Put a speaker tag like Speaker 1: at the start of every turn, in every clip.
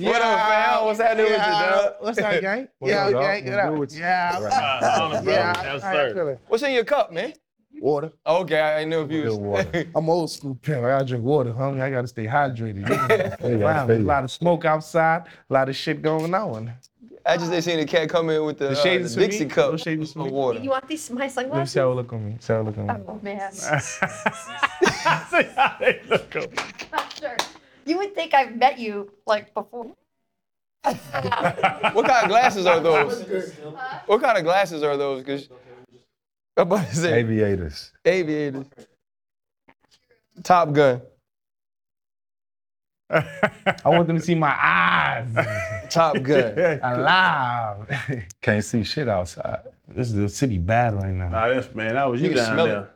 Speaker 1: What up, fam? What's happening with you, dog?
Speaker 2: What's up, gang?
Speaker 3: What's
Speaker 2: yeah,
Speaker 3: up,
Speaker 2: gang.
Speaker 3: What's
Speaker 2: Get
Speaker 3: good
Speaker 2: up.
Speaker 3: with you?
Speaker 2: Yeah.
Speaker 3: Uh.
Speaker 2: Yeah.
Speaker 4: Yes,
Speaker 2: how
Speaker 4: sir.
Speaker 1: What's in your cup, man?
Speaker 2: Water.
Speaker 1: Okay, I didn't if you was.
Speaker 3: water.
Speaker 2: I'm old school pimp. I gotta drink water, homie. I gotta stay hydrated.
Speaker 3: Hey,
Speaker 2: Wow,
Speaker 3: I
Speaker 2: there's
Speaker 3: feel
Speaker 2: a lot of smoke outside, a lot of shit going on.
Speaker 1: I just ain't seen the cat come in with the,
Speaker 2: The
Speaker 1: uh,
Speaker 2: shades
Speaker 1: the Dixie
Speaker 2: me?
Speaker 1: cup
Speaker 2: Those shades
Speaker 1: of water.
Speaker 5: You want these my sunglasses?
Speaker 2: Let me
Speaker 5: sunglasses?
Speaker 2: see how it look on me. See how it look on me.
Speaker 5: Oh man,
Speaker 4: Look,
Speaker 5: not sure. You would think I've met you like before.
Speaker 1: What kind of glasses are those? What kind of glasses are those? Cause I'm about to say
Speaker 3: Aviators.
Speaker 1: aviators. Top Gun.
Speaker 2: I want them to see my eyes
Speaker 1: Top Gun.
Speaker 2: alive.
Speaker 3: Can't see shit outside.
Speaker 2: this is the city bad right now.
Speaker 4: Nah, that's man, that was you,
Speaker 1: You can
Speaker 4: down
Speaker 1: smell
Speaker 4: there.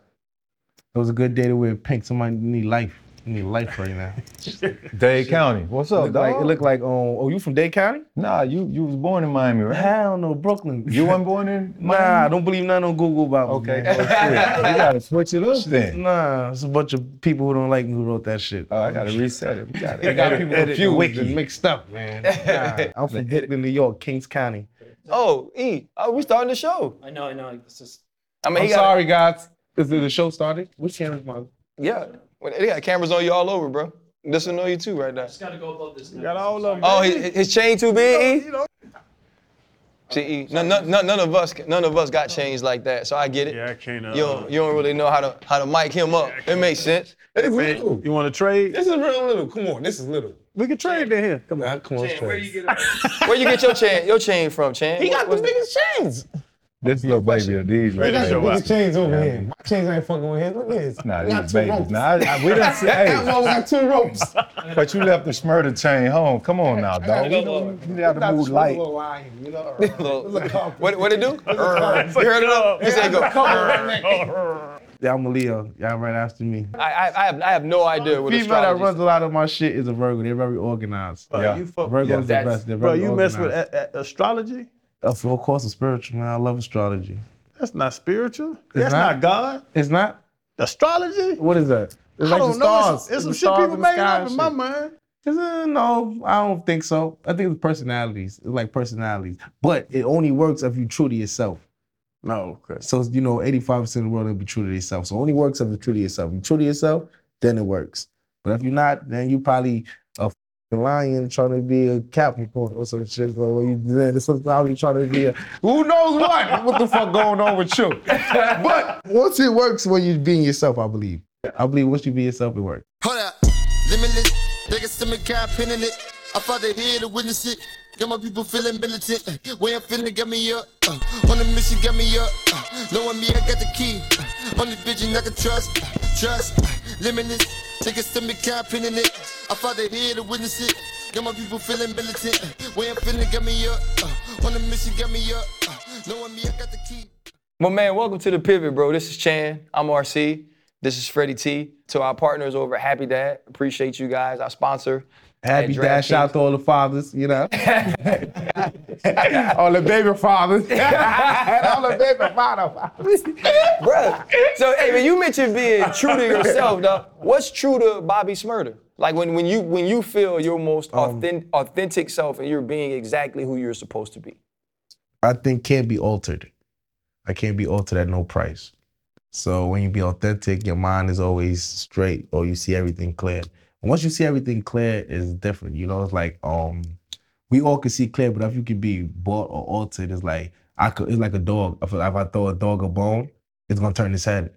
Speaker 2: It was a good day to wear pink. Somebody need life. Need life right now.
Speaker 3: Dade County. What's
Speaker 2: It
Speaker 3: up,
Speaker 2: looked like,
Speaker 3: dog?
Speaker 2: it looked like, um, oh, you from Dade County?
Speaker 3: nah, you you was born in Miami, right?
Speaker 2: Hell no, Brooklyn.
Speaker 3: You weren't born in
Speaker 2: Nah, I don't believe nothing on Google about me.
Speaker 3: Okay.
Speaker 2: man.
Speaker 3: Oh. You gotta switch it up then.
Speaker 2: Nah, it's a bunch of people who don't like me who wrote that shit.
Speaker 3: Oh, I gotta reset it. We gotta
Speaker 2: They got people
Speaker 3: edit the
Speaker 2: confused
Speaker 3: wiki.
Speaker 2: and mixed up, man. Nah, I'm from Brooklyn, New York, Kings County.
Speaker 1: Oh, E. Oh, we starting the show.
Speaker 6: I know, I know. This is
Speaker 1: I mean,
Speaker 2: I'm
Speaker 1: he got,
Speaker 2: sorry, guys. Is it the show started? Which camera's my?
Speaker 1: Yeah. Well, They got cameras on you all over, bro. This will know you too right now.
Speaker 6: just gotta go above this.
Speaker 4: You got all of them.
Speaker 1: Oh, his, his chain too big, E? See, E, none, none, none none of us, none of us got chains like that, so I get it.
Speaker 4: Yeah, I can't. Uh,
Speaker 1: You don't, you don't really know how to how to mic him up. It makes sense.
Speaker 2: It's
Speaker 4: man,
Speaker 2: little.
Speaker 4: you want to trade?
Speaker 2: This is real little. Come on, this is little.
Speaker 4: We can trade in here.
Speaker 2: Come on, come on, straight.
Speaker 1: Where you get your chain your chain from, Chan?
Speaker 2: He got
Speaker 1: What-
Speaker 2: the biggest chains.
Speaker 3: This little baby of these.
Speaker 4: Ready
Speaker 3: right
Speaker 4: to
Speaker 3: here.
Speaker 4: show out.
Speaker 2: chains over
Speaker 3: Yeah.
Speaker 2: here. My chains ain't fucking with his. Look at his.
Speaker 3: Nah,
Speaker 2: Got
Speaker 3: these
Speaker 2: two
Speaker 3: babies.
Speaker 2: ropes.
Speaker 3: Nah, I, I, we done see.
Speaker 2: That
Speaker 3: Hey,
Speaker 2: one got two ropes.
Speaker 3: but you left the Shmurda chain home. Come on now, dog. We, don't, we gotta move light.
Speaker 1: What what it do? you heard it up? He said go.
Speaker 2: Yeah, I'm a Leo. Y'all right after me.
Speaker 1: I, I, I have I have no idea what
Speaker 2: Female that
Speaker 1: astrology
Speaker 2: runs a lot of my shit is a Virgo. They're very organized.
Speaker 3: Yeah.
Speaker 4: You fuck,
Speaker 2: Virgo's
Speaker 3: Yeah.
Speaker 2: the
Speaker 1: That's-
Speaker 2: best. They're
Speaker 4: bro,
Speaker 2: very
Speaker 4: you mess with
Speaker 2: organized.
Speaker 4: a, a, astrology?
Speaker 2: Of course, it's spiritual, man. I love astrology.
Speaker 4: That's not spiritual. That's
Speaker 2: not?
Speaker 4: not God.
Speaker 2: It's not?
Speaker 4: Astrology?
Speaker 2: What is that? It's
Speaker 4: I
Speaker 2: like
Speaker 4: don't
Speaker 2: the
Speaker 4: know.
Speaker 2: stars.
Speaker 4: It's, it's some
Speaker 2: the
Speaker 4: shit
Speaker 2: stars
Speaker 4: people
Speaker 2: in the
Speaker 4: made
Speaker 2: sky
Speaker 4: up
Speaker 2: and
Speaker 4: in my
Speaker 2: shit.
Speaker 4: mind.
Speaker 2: Is it? No, I don't think so. I think it's personalities. It's like personalities. But it only works if you're true to yourself.
Speaker 4: No, okay.
Speaker 2: So, you know, 85% of the world will be true to themselves. So it only works if you're true to yourself. If you're true to yourself, then it works. But if you're not, then you probably lion trying to be a Capricorn or some shit. So you then it's probably trying to be a who knows what? what the fuck going on with you? But once it works when you being yourself, I believe. I believe once you be yourself, it works.
Speaker 7: Hold up, limitless. They can stomach cap pinning it. I thought they here to witness it. Got my people feeling militant. Way I'm feeling, get me up. Uh, on the mission, get me up. Uh, knowing me, I got the key. Uh, on the vision, I can trust. Uh, trust. Uh, limitless. They can stomach cap pinning it. I thought they here to witness it. Got my people feeling militant. Way I'm feeling, get me up. Uh, on the mission, get me up. Uh, knowing me, I got the key.
Speaker 1: Well, man, welcome to the Pivot, bro. This is Chan. I'm RC. This is Freddie T. To our partners over at Happy Dad, appreciate you guys. Our sponsor.
Speaker 2: Happy dash out to all the fathers, you know. all the baby fathers. And all the baby fathers.
Speaker 1: Bruh. So, hey, man, you mentioned being true to yourself, dog. What's true to Bobby Shmurda? Like when, when you when you feel your most
Speaker 2: Um,
Speaker 1: authentic, authentic self and you're being exactly who you're supposed to be.
Speaker 2: I think can't be altered. I can't be altered at no price. So when you be authentic, your mind is always straight, or you see everything clear. Once you see everything clear, it's different. You know, it's like um, we all can see clear, but if you can be bought or altered, it's like I could. It's like a dog. If, if I throw a dog a bone, it's gonna turn its head,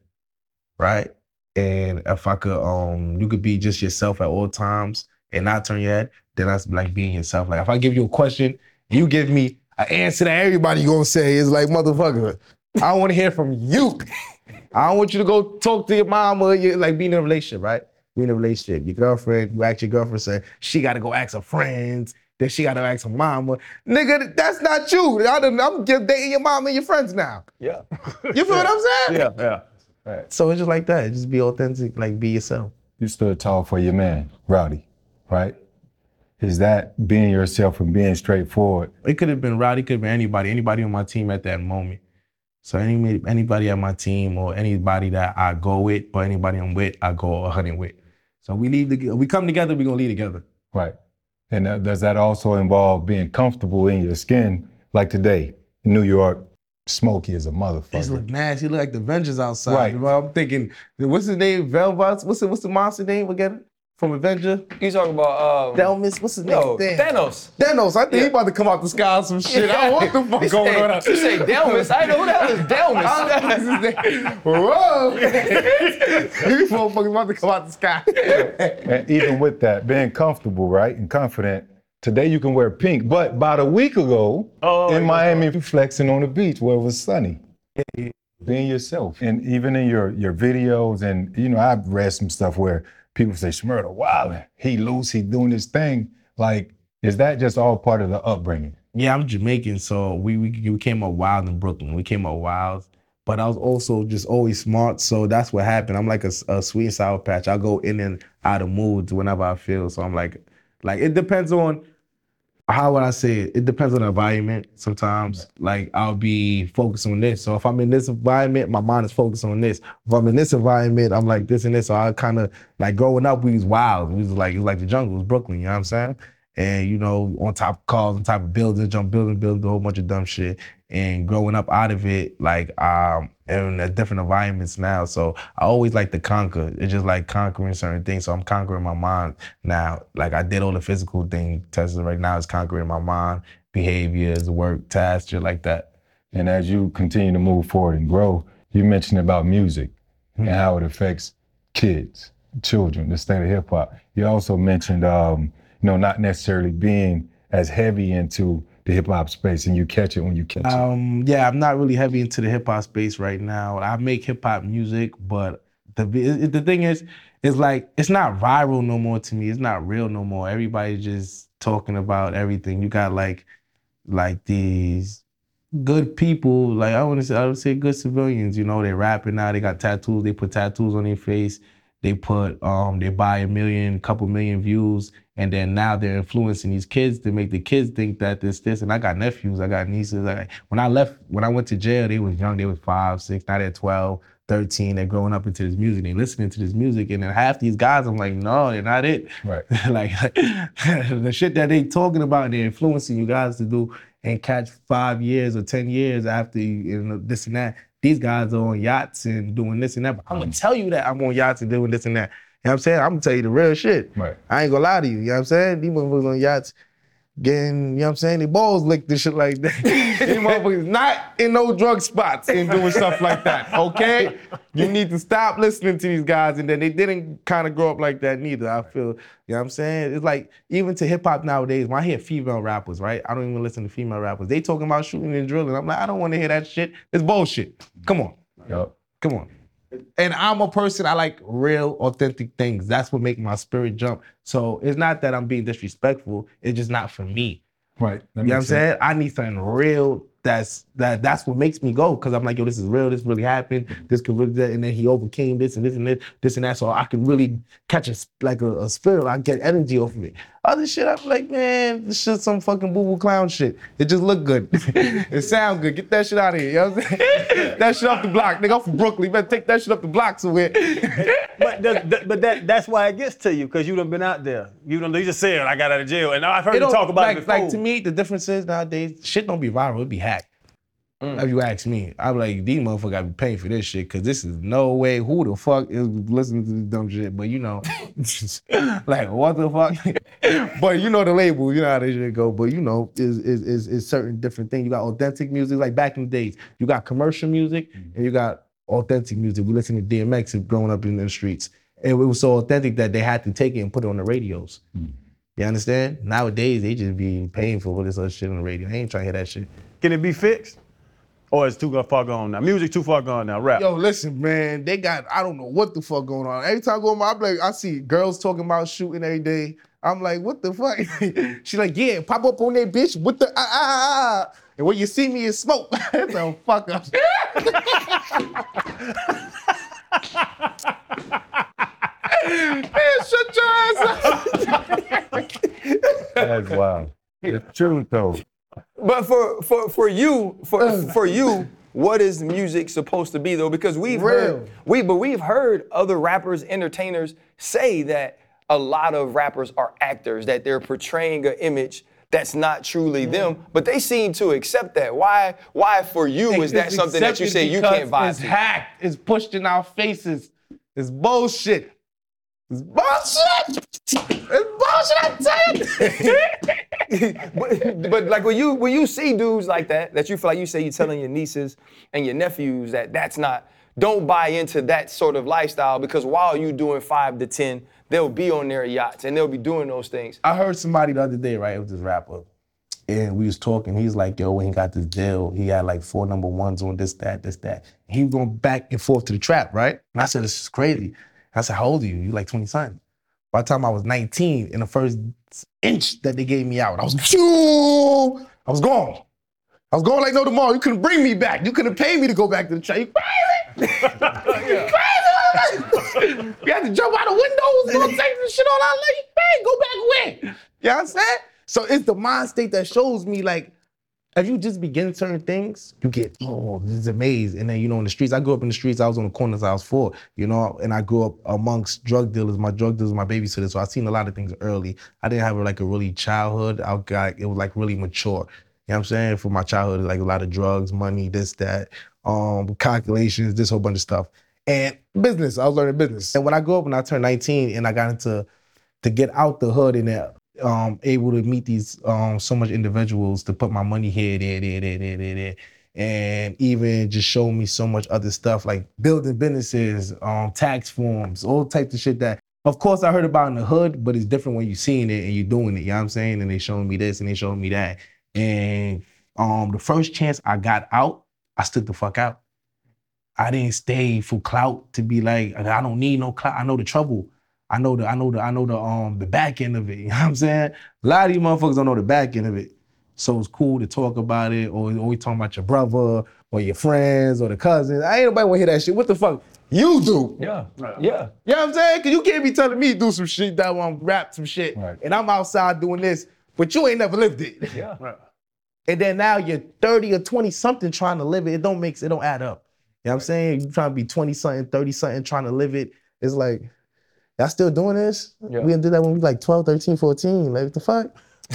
Speaker 2: right? And if I could, um, you could be just yourself at all times and not turn your head. Then that's like being yourself. Like if I give you a question, you give me an answer that everybody gonna say is like motherfucker. I want to hear from you. I don't want you to go talk to your mom or like being in a relationship, right? Be in a relationship. Your girlfriend, you ask your girlfriend, say she got to go ask her friends. Then she got to ask her mama. Nigga, that's not you. I done, I'm dating your mom and your friends now.
Speaker 1: Yeah.
Speaker 2: You feel what I'm saying?
Speaker 4: Yeah, yeah. Right.
Speaker 2: So it's just like that. Just be authentic, like be yourself.
Speaker 3: You stood tall for your man, Rowdy, right? Is that being yourself and being straightforward?
Speaker 2: It could have been Rowdy, could have been anybody, anybody on my team at that moment. So any anybody on my team or anybody that I go with or anybody I'm with, I go a hunting with. So we leave together. We come together. we're gonna leave together.
Speaker 3: Right. And uh, does that also involve being comfortable in your skin? Like today, in New York, smoky is a
Speaker 2: motherfucker.
Speaker 3: motherfucker.
Speaker 2: look nasty. He look like the Avengers outside.
Speaker 3: Right.
Speaker 2: I'm thinking, what's his name? Velvet. What's the, what's the monster name again? From Avenger?
Speaker 1: You talking about um,
Speaker 2: Delmus. What's his name?
Speaker 1: no,
Speaker 2: Damn.
Speaker 1: Thanos.
Speaker 2: Thanos. I think he about to come out the sky or some shit. I don't know what the fuck
Speaker 1: You
Speaker 2: going
Speaker 1: say-
Speaker 2: on.
Speaker 1: You say Delmas. I know who the hell is Delmas.
Speaker 2: That's his name. Whoa! These motherfuckers about to come out the sky.
Speaker 3: And even with that, being comfortable, right, and confident, today you can wear pink. But about a week ago,
Speaker 4: Oh,
Speaker 3: in
Speaker 4: yeah.
Speaker 3: Miami, you flexing on the beach where it was sunny. Being yourself. And even in your your videos, and you know, I've read some stuff where people say, Shmurda, wow, he loose, he doing this thing. Like, is that just all part of the upbringing?
Speaker 2: Yeah, I'm Jamaican, so we, we we came up wild in Brooklyn. We came up wild, but I was also just always smart. So that's what happened. I'm like a, a sweet and sour patch. I go in and out of moods whenever I feel. So I'm like, like it depends on how would I say it? It depends on the environment. Sometimes, like I'll be focused on this. So if I'm in this environment, my mind is focused on this. If I'm in this environment, I'm like this and this. So I kind of like growing up, we was wild. We was like it was like the jungle, it was Brooklyn. You know what I'm saying? And you know, on top of cars, on top of buildings, jump building, building a whole bunch of dumb shit. And growing up out of it, like um, in a different environments now. So I always like to conquer. It's just like conquering certain things. So I'm conquering my mind now. Like I did all the physical thing. Tesla right now is conquering my mind, behaviors, work, tasks, just like that.
Speaker 3: And as you continue to move forward and grow, you mentioned about music and how it affects kids, children, the state of hip hop. You also mentioned, um, you know, not necessarily being as heavy into the hip hop space, and you catch it when you catch it.
Speaker 2: Um, yeah, I'm not really heavy into the hip hop space right now. I make hip hop music, but the the thing is, it's like it's not viral no more to me. It's not real no more. Everybody's just talking about everything. You got like like these good people, like I want to say, I would say good civilians. You know, they're rapping now. They got tattoos. They put tattoos on their face. They put um, they buy a million, couple million views, and then now they're influencing these kids to make the kids think that this, this. And I got nephews, I got nieces. I, when I left, when I went to jail, they was young. They was five, six. Now they're 12, 13. They're growing up into this music. They listening to this music, and then half these guys, I'm like, no, they're not it.
Speaker 3: Right.
Speaker 2: like the shit that they talking about, they're influencing you guys to do and catch five years or ten years after you, you know, this and that. These guys are on yachts and doing this and that. But I'm gonna mm. tell you that I'm on yachts and doing this and that. You know what I'm saying? I'm gonna tell you the real shit.
Speaker 3: Right.
Speaker 2: I ain't gonna lie to you. You know what I'm saying? These motherfuckers on yachts getting, you know what I'm saying? Their balls licked and shit like that. These motherfuckers not in no drug spots and doing stuff like that. Okay? You need to stop listening to these guys. And then they didn't kind of grow up like that neither. I feel, you know what I'm saying? It's like even to hip hop nowadays, when I hear female rappers, right? I don't even listen to female rappers. They talking about shooting and drilling. I'm like, I don't want to hear that shit. It's bullshit. Come on.
Speaker 3: Yup.
Speaker 2: Come on. And I'm a person, I like real, authentic things. That's what makes my spirit jump. So it's not that I'm being disrespectful. It's just not for me.
Speaker 3: Right. That
Speaker 2: You know what I'm saying? I need something real. That's that. That's what makes me go. Cause I'm like, yo, this is real. This really happened. This could really, and then he overcame this and this and this, this and that. So I can really catch a like a, a spirit. I get energy off of it. Other shit, I'm like, man, this shit's some fucking boo boo clown shit. It just look good. it sound good. Get that shit out of here. You know what I'm saying? that shit off the block. Nigga, I'm from Brooklyn. You better take that shit up the block somewhere.
Speaker 4: But the, but that that's why it gets to you because you done been out there. You done you just said I got out of jail, and I've heard
Speaker 2: It
Speaker 4: you talk about
Speaker 2: like,
Speaker 4: it before.
Speaker 2: Like to me, the difference is nowadays, shit don't be viral, it be hacked. Mm. If you ask me, I'm like, these motherfuckers gotta be paying for this shit, cause this is no way who the fuck is listening to this dumb shit. But you know, like what the fuck? but you know the label, you know how this shit go. But you know, is is is, is certain different things. You got authentic music, like back in the days, you got commercial music mm-hmm. and you got authentic music. We listen to DMX growing up in the streets. And it was so authentic that they had to take it and put it on the radios. Mm-hmm. You understand? Nowadays, they just be paying for all this other shit on the radio. They ain't trying to hear that shit.
Speaker 4: Can it be fixed? Or it's too far gone now? Music too far gone now. Rap.
Speaker 2: Yo, listen, man, they got, I don't know what the fuck going on. Every time I go on my, I'm like, I see girls talking about shooting every day. I'm like, what the fuck? she like, yeah, pop up on that bitch with the, ah, ah, ah, ah. And when you see me, it's smoke. so fuck up. man, shut your ass up.
Speaker 3: That's wild. It's true though.
Speaker 1: But for for for you, for for you, what is music supposed to be though? Because we've
Speaker 2: Real.
Speaker 1: heard we but we've heard other rappers, entertainers say that a lot of rappers are actors, that they're portraying an image that's not truly mm-hmm. them, but they seem to accept that. Why? Why for you is that something that you say you can't vibe
Speaker 2: It's
Speaker 1: to?
Speaker 2: hacked. It's pushed in our faces. It's bullshit. It's bullshit. It's bullshit. I tell you.
Speaker 1: but, but like when you when you see dudes like that, that you feel like you say you're telling your nieces and your nephews that that's not. Don't buy into that sort of lifestyle because while you doing five to ten, they'll be on their yachts and they'll be doing those things.
Speaker 2: I heard somebody the other day, right? It was this rapper. And we was talking. He's like, yo, when he got this deal, he had like four number ones on this, that, this, that. He was going back and forth to the trap, right? And I said, this is crazy. I said, how old are you? You like 20 something. By the time I was 19, in the first inch that they gave me out, I was Phew! I was gone. I was going like no tomorrow. You couldn't bring me back. You couldn't pay me to go back to the trap. You crazy? you crazy? we had to jump out of windows, go take the shit on our leg. Hey, go back where? You know what I'm saying? So it's the mind state that shows me like, if you just begin certain things, you get, oh, this is amazing. And then, you know, in the streets, I grew up in the streets, I was on the corners, I was four, you know, and I grew up amongst drug dealers. My drug dealers, my babysitter. So I seen a lot of things early. I didn't have like a really childhood. I got, it was like really mature. You know what I'm saying? For my childhood, like a lot of drugs, money, this, that, um, calculations, this whole bunch of stuff. And business, I was learning business. And when I grew up and I turned 19 and I got into to get out the hood and um, able to meet these um, so much individuals to put my money here, there, there, there, there, there, there, and even just show me so much other stuff like building businesses, um, tax forms, all types of shit that. Of course, I heard about in the hood, but it's different when you're seeing it and you're doing it. You know what I'm saying? And they showing me this and they showing me that. And um, the first chance I got out, I stood the fuck out. I didn't stay for clout to be like, I don't need no clout. I know the trouble. I know the I know the I know the um the back end of it. You know what I'm saying? A lot of these motherfuckers don't know the back end of it. So it's cool to talk about it, or always talking about your brother or your friends or the cousins. I ain't nobody wanna hear that shit. What the fuck? You do.
Speaker 1: Yeah, yeah.
Speaker 2: You know what I'm saying? Cause you can't be telling me to do some shit that want to rap some shit.
Speaker 3: Right.
Speaker 2: And I'm outside doing this, but you ain't never lived it.
Speaker 1: Yeah.
Speaker 2: And then now you're 30 or 20 something trying to live it. It don't make it don't add up. You know what I'm saying? You trying to be 20 something, 30 something, trying to live it. It's like, y'all still doing this?
Speaker 1: Yeah.
Speaker 2: We didn't do that when we was like 12, 13, 14. Like, what the fuck?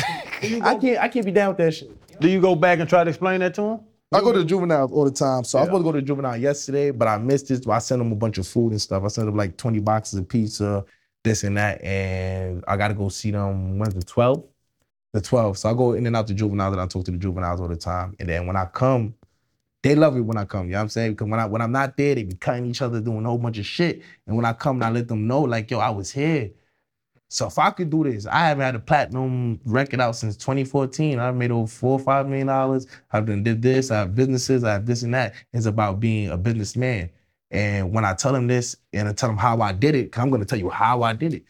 Speaker 2: I can't I can't be down with that shit.
Speaker 4: Do you go back and try to explain that to him?
Speaker 2: I go to the juvenile all the time. So I was supposed to go to the juvenile yesterday, but I missed it. I sent them a bunch of food and stuff. I sent them like 20 boxes of pizza, this and that. And I gotta go see them when's the 12th? The 12th. So I go in and out the juveniles and I talk to the juveniles all the time. And then when I come, they love it when I come. You know what I'm saying? Because when I when I'm not there, they be cutting each other, doing a whole bunch of shit. And when I come and I let them know, like, yo, I was here. So if I could do this, I haven't had a platinum record out since 2014. I've made over four or five million dollars. I've done did this. I have businesses. I have this and that. It's about being a businessman. And when I tell them this and I tell them how I did it, I'm gonna tell you how I did it.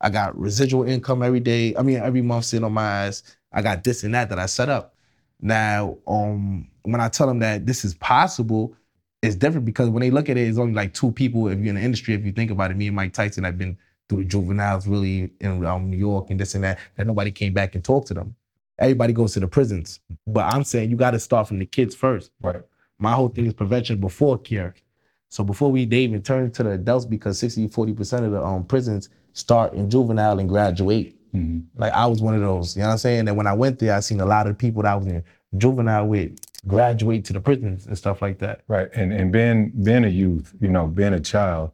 Speaker 2: I got residual income every day. I mean, every month sitting on my ass. I got this and that that I set up. Now, um, when I tell them that this is possible, it's different because when they look at it, it's only like two people. If you're in the industry, if you think about it, me and Mike Tyson have been through the juveniles really in um, New York and this and that, and nobody came back and talked to them. Everybody goes to the prisons. But I'm saying you got to start from the kids first.
Speaker 3: Right.
Speaker 2: My whole thing is prevention before cure. So before we they even turn to the adults, because 60, 40% of the um, prisons start in juvenile and graduate. Mm-hmm. Like I was one of those, you know what I'm saying? And when I went there, I seen a lot of people that I was in juvenile with graduate to the prisons and stuff like that.
Speaker 3: Right. And and being being a youth, you know, being a child,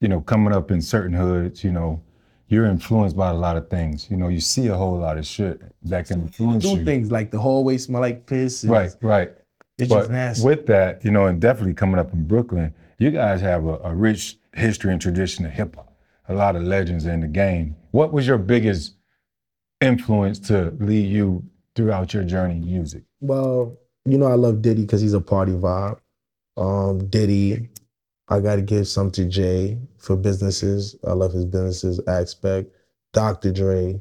Speaker 3: you know, coming up in certain hoods, you know, you're influenced by a lot of things. You know, you see a whole lot of shit that can influence
Speaker 2: Do
Speaker 3: you.
Speaker 2: things like the hallway smell like piss.
Speaker 3: Right, right.
Speaker 2: It's
Speaker 3: but
Speaker 2: just nasty.
Speaker 3: with that, you know, and definitely coming up in Brooklyn, you guys have a, a rich history and tradition of hip hop. A lot of legends in the game. What was your biggest influence to lead you throughout your journey in music?
Speaker 2: Well, you know I love Diddy because he's a party vibe. Um, Diddy, I got to give some to Jay for businesses. I love his businesses aspect. Dr. Dre,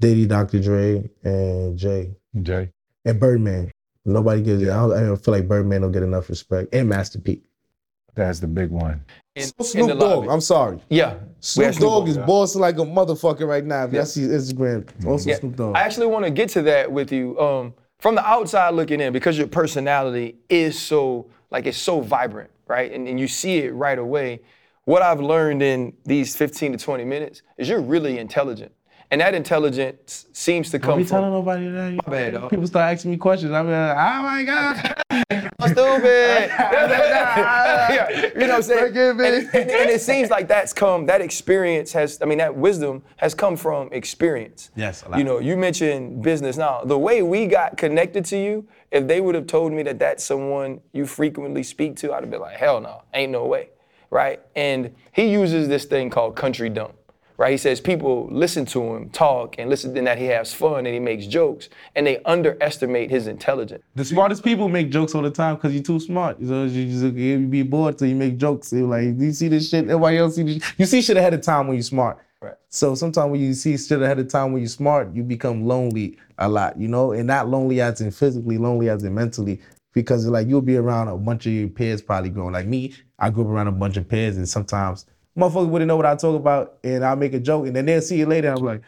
Speaker 2: Diddy, Dr. Dre, and Jay
Speaker 3: Jay.
Speaker 2: and Birdman. Nobody gives. I, don't, I don't feel like Birdman don't get enough respect. And Master P.
Speaker 3: That's the big one.
Speaker 1: In, in
Speaker 2: Snoop
Speaker 1: lobby.
Speaker 2: Dogg. I'm sorry.
Speaker 1: Yeah. we
Speaker 2: Snoop Dogg is bossing like a motherfucker right now. If
Speaker 1: Yeah.
Speaker 2: y'all see his Instagram, also
Speaker 1: Yeah.
Speaker 2: Snoop Dogg.
Speaker 1: I actually want to get to that with you. Um, from the outside looking in, because your personality is so like it's so vibrant, right? And, and you see it right away. what I've learned in these 15 to 20 minutes is you're really intelligent. And that intelligence seems to
Speaker 2: Don't
Speaker 1: come
Speaker 2: be
Speaker 1: from
Speaker 2: telling nobody that. My
Speaker 1: bad, dog.
Speaker 2: People start asking me questions. I'm like, oh my god.
Speaker 1: stupid. yeah, you know what I'm saying?
Speaker 2: Forgive
Speaker 1: And, and- and it seems like that's come, that experience has, I mean, that wisdom has come from experience.
Speaker 2: Yes, a lot.
Speaker 1: You know, you mentioned business. Now, the way we got connected to you, if they would have told me that that's someone you frequently speak to, I'd have been like, hell no, ain't no way. Right? And he uses this thing called country dump. Right? He says people listen to him talk and listen and that he has fun and he makes jokes and they underestimate his intelligence.
Speaker 2: The smartest people make jokes all the time because you're too smart. So you just you be bored, so you make jokes. You're like, do you see this shit? Everybody else see this. You see shit ahead of time when you're smart.
Speaker 1: Right.
Speaker 2: So sometimes when you see shit ahead of time when you're smart, you become lonely a lot, you know, and not lonely as in physically, lonely as in mentally. Because like you'll be around a bunch of your peers probably growing. Like me, I grew up around a bunch of peers, and sometimes motherfuckers wouldn't know what I talk about, and I'll make a joke, and then they'll see you later. I'm like,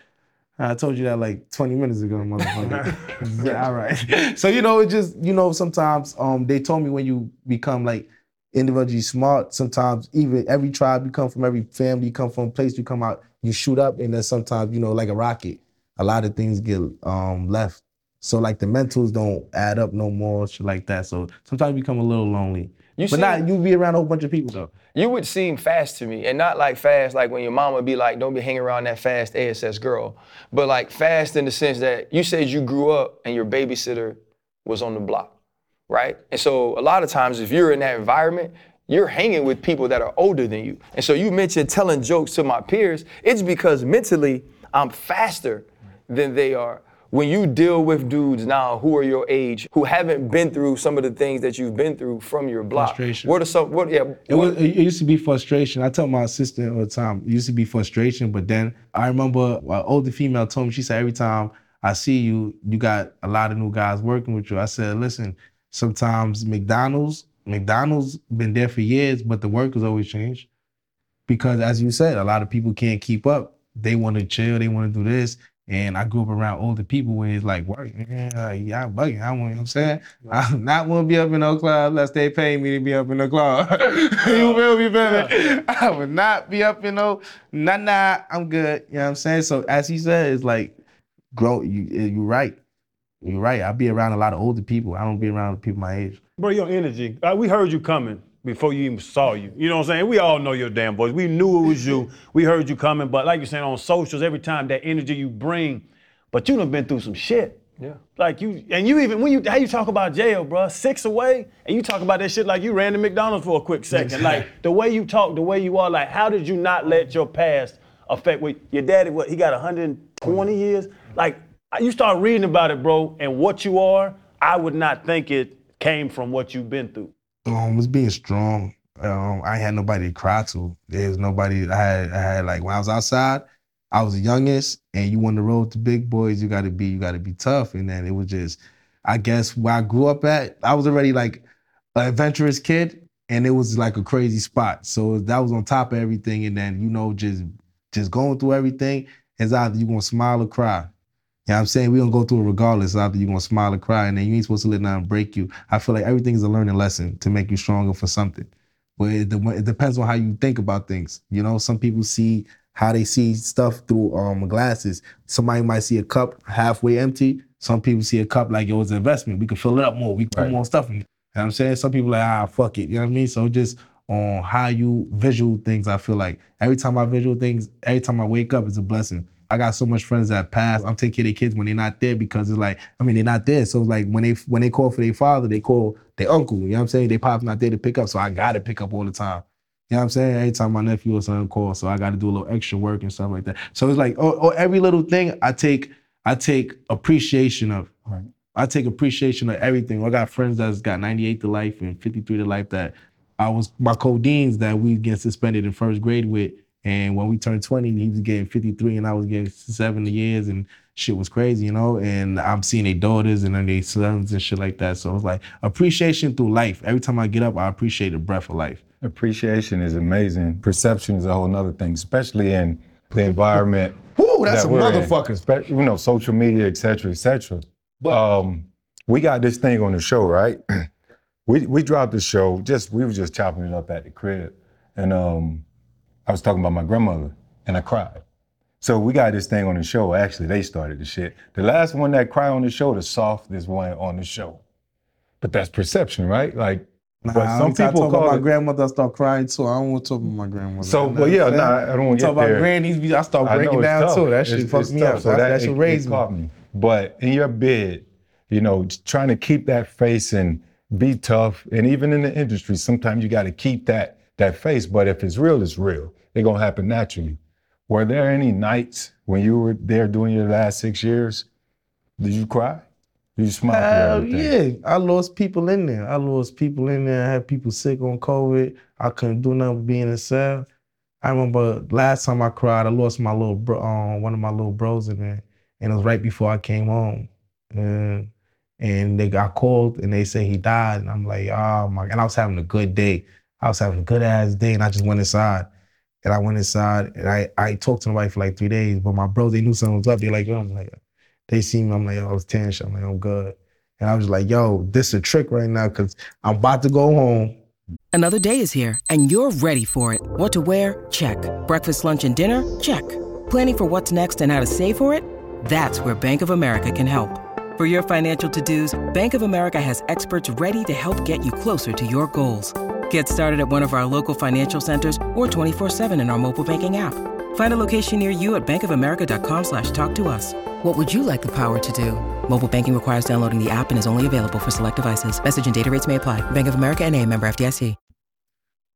Speaker 2: I told you that like 20 minutes ago, motherfucker. Yeah, All right. So you know, it just you know sometimes um they told me when you become like individually smart, sometimes even every tribe you come from, every family you come from, place you come out, you shoot up, and then sometimes you know like a rocket, a lot of things get um left. So like the mentals don't add up no more, shit like that. So sometimes you become a little lonely.
Speaker 1: You
Speaker 2: but not you be around a whole bunch of people though.
Speaker 1: You would seem fast to me, and not like fast like when your mama would be like, "Don't be hanging around that fast ASS girl," but like fast in the sense that you said you grew up and your babysitter was on the block, right? And so a lot of times, if you're in that environment, you're hanging with people that are older than you. And so you mentioned telling jokes to my peers. It's because mentally I'm faster than they are. When you deal with dudes now who are your age, who haven't been through some of the things that you've been through from your block,
Speaker 2: Frustration.
Speaker 1: what are some? What yeah?
Speaker 2: It was. It used to be frustration. I tell my assistant all the time. It used to be frustration, but then I remember an older female told me. She said every time I see you, you got a lot of new guys working with you. I said, listen. Sometimes McDonald's, McDonald's been there for years, but the workers always change. Because as you said, a lot of people can't keep up. They want to chill. They want to do this. And I grew up around older people where it's like work. Yeah, yeah, I'm bugging. I want, you know what I'm saying? I not want to be up in no club unless they pay me to be up in the club. you feel me, baby? I would not be up in no, nah, nah, I'm good. You know what I'm saying? So as he said, it's like, grow, you, you're right. You're right. I be around a lot of older people. I don't be around people my age.
Speaker 4: Bro, your energy. uh, we heard you coming before you even saw you. You know what I'm saying? We all know your damn voice. We knew it was you. We heard you coming, but like you're saying on socials, every time that energy you bring, but you done been through some shit.
Speaker 1: Yeah.
Speaker 4: Like you, and you even when you how you talk about jail, bro, six away, and you talk about that shit like you ran to McDonald's for a quick second. Like the way you talk, the way you are, like how did you not let your past affect what your daddy? What he got 120 years? Like you start reading about it, bro, and what you are. I would not think it came from what you've been through.
Speaker 2: Um, was being strong. Um, I had nobody to cry to. There's nobody. I had. I had like when I was outside, I was the youngest, and you on the road to big boys. You got to be. You got to be tough. And then it was just, I guess where I grew up at, I was already like an adventurous kid, and it was like a crazy spot. So that was on top of everything. And then you know, just just going through everything is either you gonna smile or cry. You know what I'm saying? We're gonna go through it regardless. Either you're gonna smile or cry, and then you ain't supposed to let nothing break you. I feel like everything is a learning lesson to make you stronger for something. But it, it depends on how you think about things. You know, some people see how they see stuff through um glasses. Somebody might see a cup halfway empty. Some people see a cup like it was an investment. We can fill it up more. We can put
Speaker 3: Right.
Speaker 2: more stuff in. it. You know what I'm saying? Some people like, ah, fuck it. You know what I mean? So just on how you visual things, I feel like every time I visual things, every time I wake up, it's a blessing. I got so much friends that pass. I'm taking care of their kids when they're not there because it's like, I mean, they're not there. So it's like when they when they call for their father, they call their uncle. You know what I'm saying? They pop's not there to pick up. So I gotta pick up all the time. You know what I'm saying? Every time my nephew or son calls, so I got to do a little extra work and stuff like that. So it's like, oh, oh, every little thing I take, I take appreciation of.
Speaker 3: Right.
Speaker 2: I take appreciation of everything. I got friends that's got 98 to life and 53 to life that I was my codeines that we get suspended in first grade with. And when we turned 20, he was getting 53 and I was getting 70 years and shit was crazy, you know? And I'm seeing their daughters and then their sons and shit like that. So it's like appreciation through life. Every time I get up, I appreciate the breath of life.
Speaker 3: Appreciation is amazing. Perception is a whole nother thing, especially in the environment.
Speaker 2: Woo, that's
Speaker 3: that
Speaker 2: a
Speaker 3: in.
Speaker 2: motherfucker.
Speaker 3: Spe- You know, social media, et cetera, et cetera. um, we got this thing on the show, right? we we dropped the show. Just we were just chopping it up at the crib, and um, I was talking about my grandmother, and I cried. So we got this thing on the show. Actually, they started the shit. The last one that cried on the show, the softest one on the show. But that's perception, right? Like,
Speaker 2: Nah,
Speaker 3: but some
Speaker 2: I
Speaker 3: people
Speaker 2: talk about
Speaker 3: call
Speaker 2: my grandmother, I start crying too. I don't want to talk about my grandmother.
Speaker 3: So,
Speaker 2: know
Speaker 3: well, yeah, nah. I don't want to
Speaker 2: Talk about
Speaker 3: there.
Speaker 2: grannies, I start breaking
Speaker 3: it's
Speaker 2: down
Speaker 3: tough.
Speaker 2: too. That shit fucked me
Speaker 3: tough.
Speaker 2: up.
Speaker 3: So
Speaker 2: that, that
Speaker 3: it-
Speaker 2: shit
Speaker 3: it
Speaker 2: raised me.
Speaker 3: me. But in your bid, you know, trying to keep that face and be tough, and even in the industry, sometimes you got to keep that that face. But if it's real, it's real. It's gonna happen naturally. Were there any nights when you were there doing your last six years? Did you cry? Did you smile everything?
Speaker 2: yeah. I lost people in there. I lost people in there. I had people sick on COVID. I couldn't do nothing but be in the cell. I remember last time I cried, I lost my little bro, um, one of my little bros in there. And it was right before I came home. And, and they got called and they said he died. And I'm like, oh my, and I was having a good day. I was having a good ass day and I just went inside. And I went inside and I, I talked to nobody for like three days. But my bros, they knew something was up. They're like, yo, I'm like, they see me, I'm like, yo, I was tense. I'm like, I'm good. And I was like, yo, this is a trick right now because I'm about to go home.
Speaker 6: Another day is here, and you're ready for it. What to wear? Check. Breakfast, lunch, and dinner? Check. Planning for what's next and how to save for it? That's where Bank of America can help. For your financial to-dos, Bank of America has experts ready to help get you closer to your goals. Get started at one of our local financial centers or 24-7 in our mobile banking app. Find a location near you at bankofamerica.com slash talk to us. What would you like the power to do? Mobile banking requires downloading the app and is only available for select devices. Message and data rates may apply. Bank of America and a member FDIC.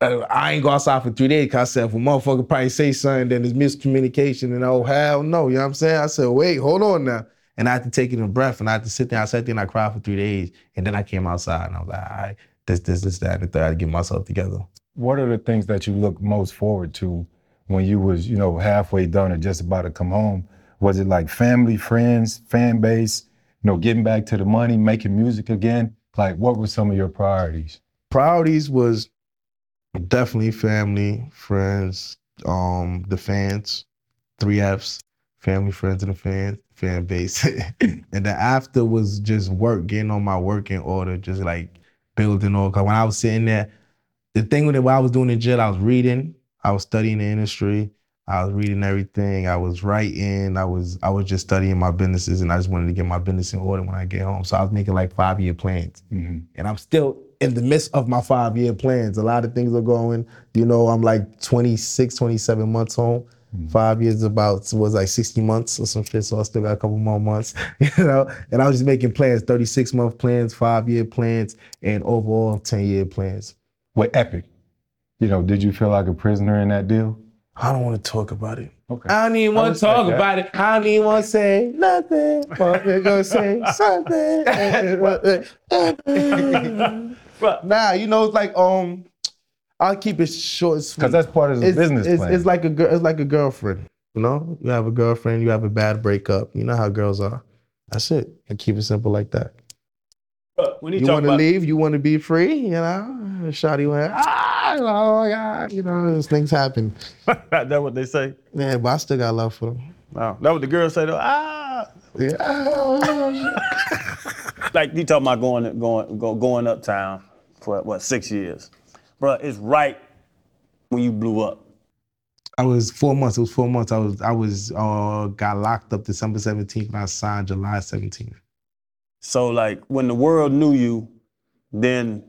Speaker 2: Uh, I ain't go outside for three days because I said, if a motherfucker probably say something, then there's miscommunication. And oh, hell no. You know what I'm saying? I said, wait, hold on now. And I had to take it in breath and I had to sit there. I sat there and I cried for three days. And then I came outside and I was like, all right, this, this, this, that, and the third. I had to get myself together.
Speaker 3: What are the things that you look most forward to when you was, you know, halfway done or just about to come home? Was it like family, friends, fan base, you know, getting back to the money, making music again? Like, what were some of your priorities?
Speaker 2: priorities was definitely family, friends, um, the fans, three Fs, family, friends, and the fans, fan base. and then after was just work, getting on my work in order, just like building all. Cause when I was sitting there, the thing with it, I was doing in jail, I was reading, I was studying the industry, I was reading everything, I was writing, I was I was just studying my businesses, and I just wanted to get my business in order when I get home. So I was making like five year plans mm-hmm. and I'm still in the midst of my five year plans. A lot of things are going. You know, I'm like 26, 27 months home. Five years about was like 60 months or some shit. So I still got a couple more months, you know. And I was just making plans, 36 month plans, five year plans, and overall 10 year plans.
Speaker 3: With Epic, you know, did you feel like a prisoner in that deal?
Speaker 2: I don't want to talk about it.
Speaker 3: Okay.
Speaker 2: I don't even want to talk
Speaker 3: that.
Speaker 2: about it. I don't even want to say nothing. But we're gonna say something.
Speaker 4: Bruh,
Speaker 2: Nah, you know, it's like um, I'll keep it short. and sweet.
Speaker 3: Because that's part of the
Speaker 2: it's,
Speaker 3: business
Speaker 2: it's,
Speaker 3: plan.
Speaker 2: It's like a girl. It's like a girlfriend. You know, you have a girlfriend. You have a bad breakup. You know how girls are. That's it. I keep it simple like that.
Speaker 4: when he
Speaker 2: You
Speaker 4: talk
Speaker 2: want to leave? You want to be free? You know, Shotty went. Ah, oh my God. You know, these things happen.
Speaker 4: that what they say.
Speaker 2: Yeah, but I still got love for them.
Speaker 4: No, that what the girls say though. Ah,
Speaker 2: Yeah.
Speaker 4: like you talking about going going go, going uptown for what six years, Bruh, It's right when you blew up.
Speaker 2: I was four months. It was four months. I was I was uh got locked up December 17th and I signed July 17th.
Speaker 4: So like when the world knew you, then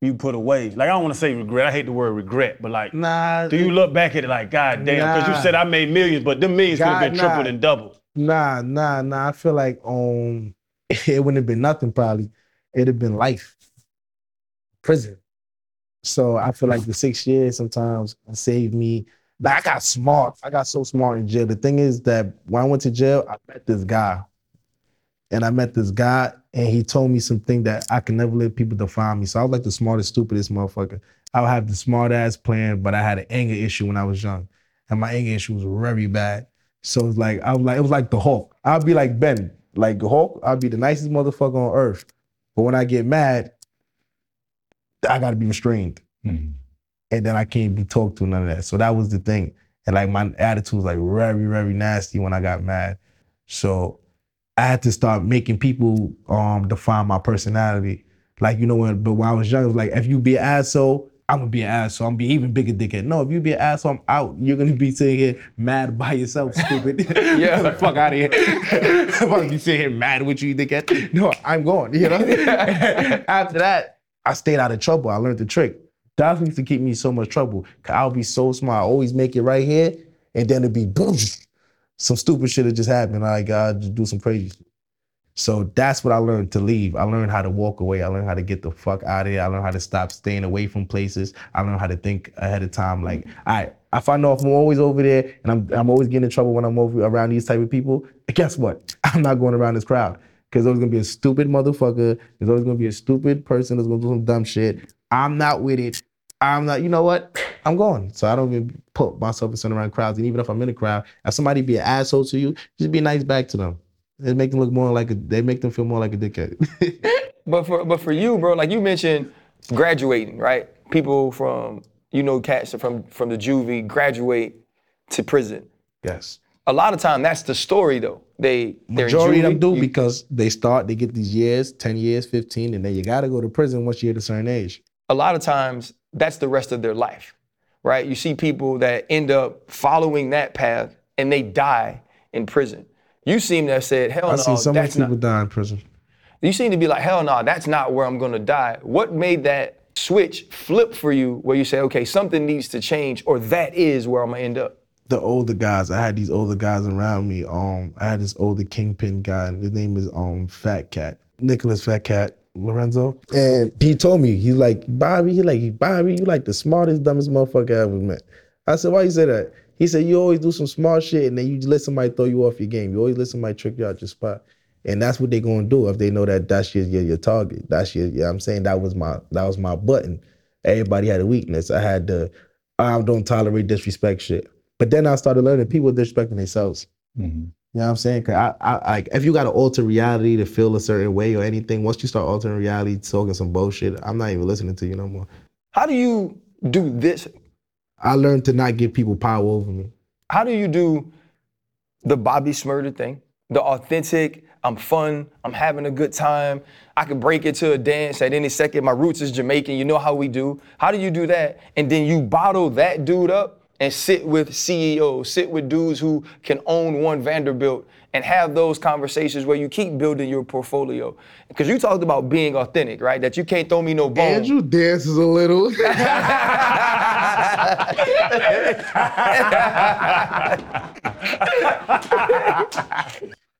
Speaker 4: you put away. Like I don't want to say regret. I hate the word regret, but like,
Speaker 2: Nah.
Speaker 4: do you look back at it like, God damn? Because
Speaker 2: Nah.
Speaker 4: you said I made millions, but them millions could have been tripled
Speaker 2: nah.
Speaker 4: and doubled.
Speaker 2: Nah, nah, nah. I feel like um it wouldn't have been nothing probably. It'd have been life. Prison. So I feel like the six years sometimes saved me. Like I got smart. I got so smart in jail. The thing is that when I went to jail, I met this guy. And I met this guy and he told me something that I can never let people define me. So I was like the smartest, stupidest motherfucker. I would have the smart ass plan, but I had an anger issue when I was young. And my anger issue was very bad. So it's like I was like it was like the Hulk. I'd be like Ben, like the Hulk. I'd be the nicest motherfucker on earth, but when I get mad, I gotta be restrained,
Speaker 3: Mhm.
Speaker 2: and then I can't be talked to none of that. So that was the thing, and like my attitude was like very very nasty when I got mad. So I had to start making people um define my personality. Like you know when, but when I was young, it was like if you be an asshole, I'm gonna be an asshole. I'm gonna be even bigger dickhead. No, if you be an asshole, I'm out. You're gonna be sitting here mad by yourself, stupid.
Speaker 1: Yeah.
Speaker 2: The fuck out of here. I'm gonna be sitting here mad with you, dickhead. No, I'm going. You know. After that, I stayed out of trouble. I learned the trick. That used to keep me in so much trouble. Cause I'll be so smart. I always make it right here, and then it'd be boom. Some stupid shit that just happened. I gotta do some crazy shit. So that's what I learned to leave. I learned how to walk away. I learned how to get the fuck out of here. I learned how to stop staying away from places. I learned how to think ahead of time. Like, all right, if I know if I'm always over there and I'm I'm always getting in trouble when I'm over around these type of people, guess what? I'm not going around this crowd. Because there's always gonna be a stupid motherfucker. There's always gonna be a stupid person that's gonna do some dumb shit. I'm not with it. I'm not, you know what? I'm going. So I don't even put myself in center around crowds. And even if I'm in a crowd, if somebody be an asshole to you, just be nice back to them. It make them look more like a. They make them feel more like a dickhead.
Speaker 1: But for but for you, bro, like you mentioned, graduating, right? People from you know cats from from the juvie graduate to prison.
Speaker 2: yes.
Speaker 1: A lot of time, that's the story though. They
Speaker 2: Majority of them do
Speaker 1: you-
Speaker 2: because they start, they get these years, 10 years, 15, and then you gotta go to prison once you hit a certain age.
Speaker 1: a lot of times that's the rest of their life, right? You see people that end up following that path and they die in prison. You seem to have said, hell
Speaker 2: I've
Speaker 1: no,
Speaker 2: seen so many
Speaker 1: that's not.
Speaker 2: people die in prison.
Speaker 1: You seem to be like, hell no, that's not where I'm gonna die. What made that switch flip for you where you say, okay, something needs to change or that is where I'm gonna end up?
Speaker 2: The older guys, I had these older guys around me. Um, I had this older kingpin guy. His name is um Fat Cat, Nicholas Fat Cat Lorenzo, and he told me he's like Bobby. He like Bobby, you like the smartest, dumbest motherfucker I ever met. I said, why you say that? He said, you always do some smart shit, and then you let somebody throw you off your game. You always let somebody trick you out your spot. And that's what they're gonna do if they know that that's your your, your target. That's your yeah, I'm saying that was my that was my button. Everybody had a weakness. I had the I don't tolerate disrespect shit. But then I started learning people disrespecting themselves.
Speaker 3: Mhm.
Speaker 2: You know what I'm saying? Cause I, I like if you gotta alter reality to feel a certain way or anything, once you start altering reality, talking some bullshit, I'm not even listening to you no more.
Speaker 1: How do you do this?
Speaker 2: I learned to not give people power over me.
Speaker 1: How do you do the Bobby Shmurda thing? The authentic, I'm fun, I'm having a good time. I can break into a dance at any second. My roots is Jamaican. You know how we do. How do you do that? And then you bottle that dude up and sit with CEOs, sit with dudes who can own one Vanderbilt and have those conversations where you keep building your portfolio. Because you talked about being authentic, right? That you can't throw me no bone.
Speaker 2: Andrew dances a little.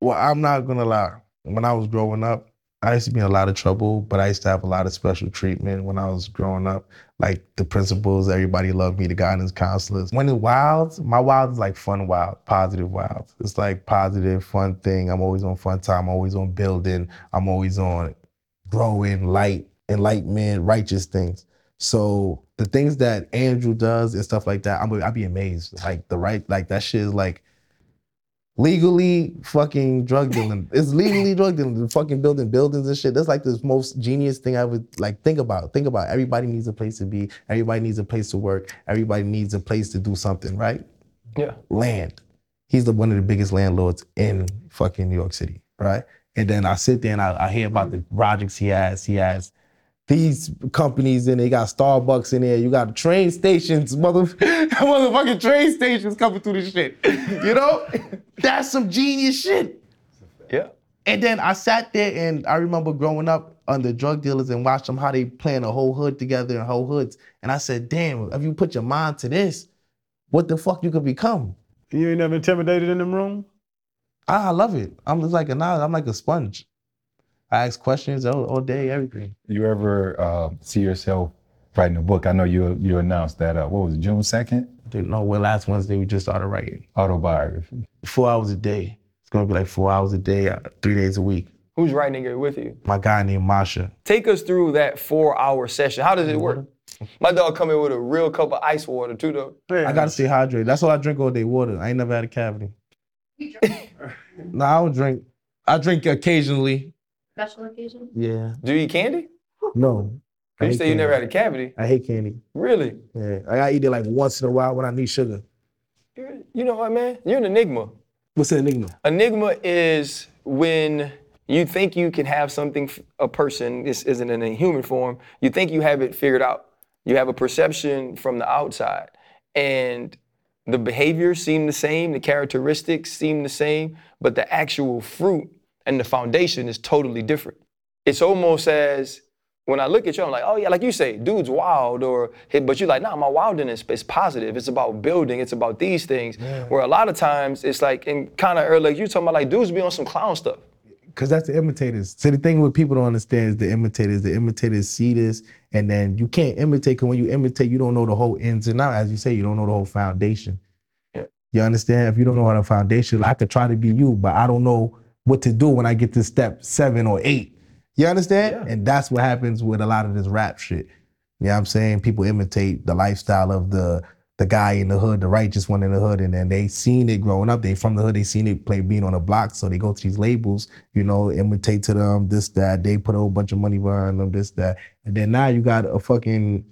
Speaker 2: well, I'm not gonna lie. When I was growing up, I used to be in a lot of trouble, but I used to have a lot of special treatment when I was growing up. Like the principals, everybody loved me, the guidance counselors. When it's wild, my wild is like fun wild, positive wild. It's like positive, fun thing. I'm always on fun time, I'm always on building, I'm always on growing, light, enlightenment, righteous things. So the things that Andrew does and stuff like that, I'm I'd be amazed. Like the right, like that shit is like legally fucking drug dealing. It's legally drug dealing. Fucking building buildings and shit. That's like the most genius thing I would like think about. Think about. Everybody needs a place to be. Everybody needs a place to work. Everybody needs a place to do something, right?
Speaker 1: Yeah.
Speaker 2: land. He's the one of the biggest landlords in fucking New York City, right? And then I sit there and I, I hear about the projects he has. He has these companies in there. You got Starbucks in there. You got train stations, mother, motherfucking train stations coming through this shit. You know, that's some genius shit.
Speaker 1: Yeah.
Speaker 2: And then I sat there and I remember growing up under drug dealers and watched them how they plan a whole hood together and whole hoods. And I said, damn, if you put your mind to this, what the fuck you could become?
Speaker 4: You ain't never intimidated in them room?
Speaker 2: I I love it. I'm just like a nah, I'm like a sponge. I ask questions all, all day, everything.
Speaker 3: You ever uh, see yourself writing a book? I know you you announced that. Uh, what was it, June second?
Speaker 2: Dude, no, well, last Wednesday we just started writing.
Speaker 3: Autobiography.
Speaker 2: Four hours a day. It's gonna be like four hours a day, uh, three days a week.
Speaker 1: Who's writing it with you?
Speaker 2: My guy named Masha.
Speaker 1: Take us through that four hour session. How does it work? My dog come in with a real cup of ice water too, though.
Speaker 2: I gotta stay hydrated. That's all I drink all day. Water. I ain't never had a cavity. No, I don't drink. I drink occasionally.
Speaker 5: Special occasion?
Speaker 2: Yeah.
Speaker 1: Do you eat candy?
Speaker 2: No. I
Speaker 1: You
Speaker 2: hate
Speaker 1: say you never had a cavity.
Speaker 2: I hate candy.
Speaker 1: Really?
Speaker 2: Yeah. I eat it like once in a while when I need sugar.
Speaker 1: You're- You know what, man? You're an enigma.
Speaker 2: What's an enigma?
Speaker 1: Enigma is when you think you can have something, f- a person, this isn't in a human form, you think you have it figured out. you have a perception from the outside, and the behaviors seem the same, the characteristics seem the same, but the actual fruit and the foundation is totally different. It's almost as when I look at you, I'm like, oh yeah, like you say, dude's wild, or but you're like, nah, my wildness is positive. It's about building. It's about these things. Where a lot of times it's like, in kind of early, like you talking about, like dudes be on some clown stuff.
Speaker 2: Cause that's the imitators. So the thing what people don't understand is the imitators. The imitators see this, and then you can't imitate. Cause when you imitate, you don't know the whole ins and outs. As you say, you don't know the whole foundation.
Speaker 1: Yeah.
Speaker 2: You understand? If you don't know how the foundation, I could try to be you, but I don't know what to do when I get to step seven or eight. You understand? And that's what happens with a lot of this rap shit. You know what I'm saying? People imitate the lifestyle of the the guy in the hood, the righteous one in the hood, and then they seen it growing up. They from the hood, they seen it play being on the block, so they go to these labels, you know, imitate to them this that. They put a whole bunch of money behind them, this that, and then now you got a fucking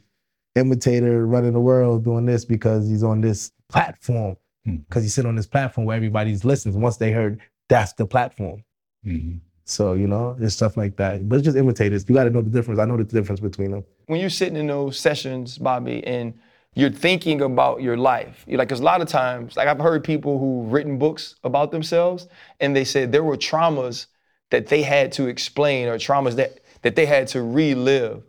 Speaker 2: imitator running the world doing this because he's on this platform. Hmm. Because he sit on this platform where everybody's listening. Once they heard that's the platform. Mm-hmm. So you know, there's stuff like that. But it's just imitators. You got to know the difference. I know the difference between them.
Speaker 1: when you're sitting in those sessions, Bobby, and you're thinking about your life, you're like, because a lot of times, like I've heard people who've written books about themselves, and they said there were traumas that they had to explain or traumas that that they had to relive.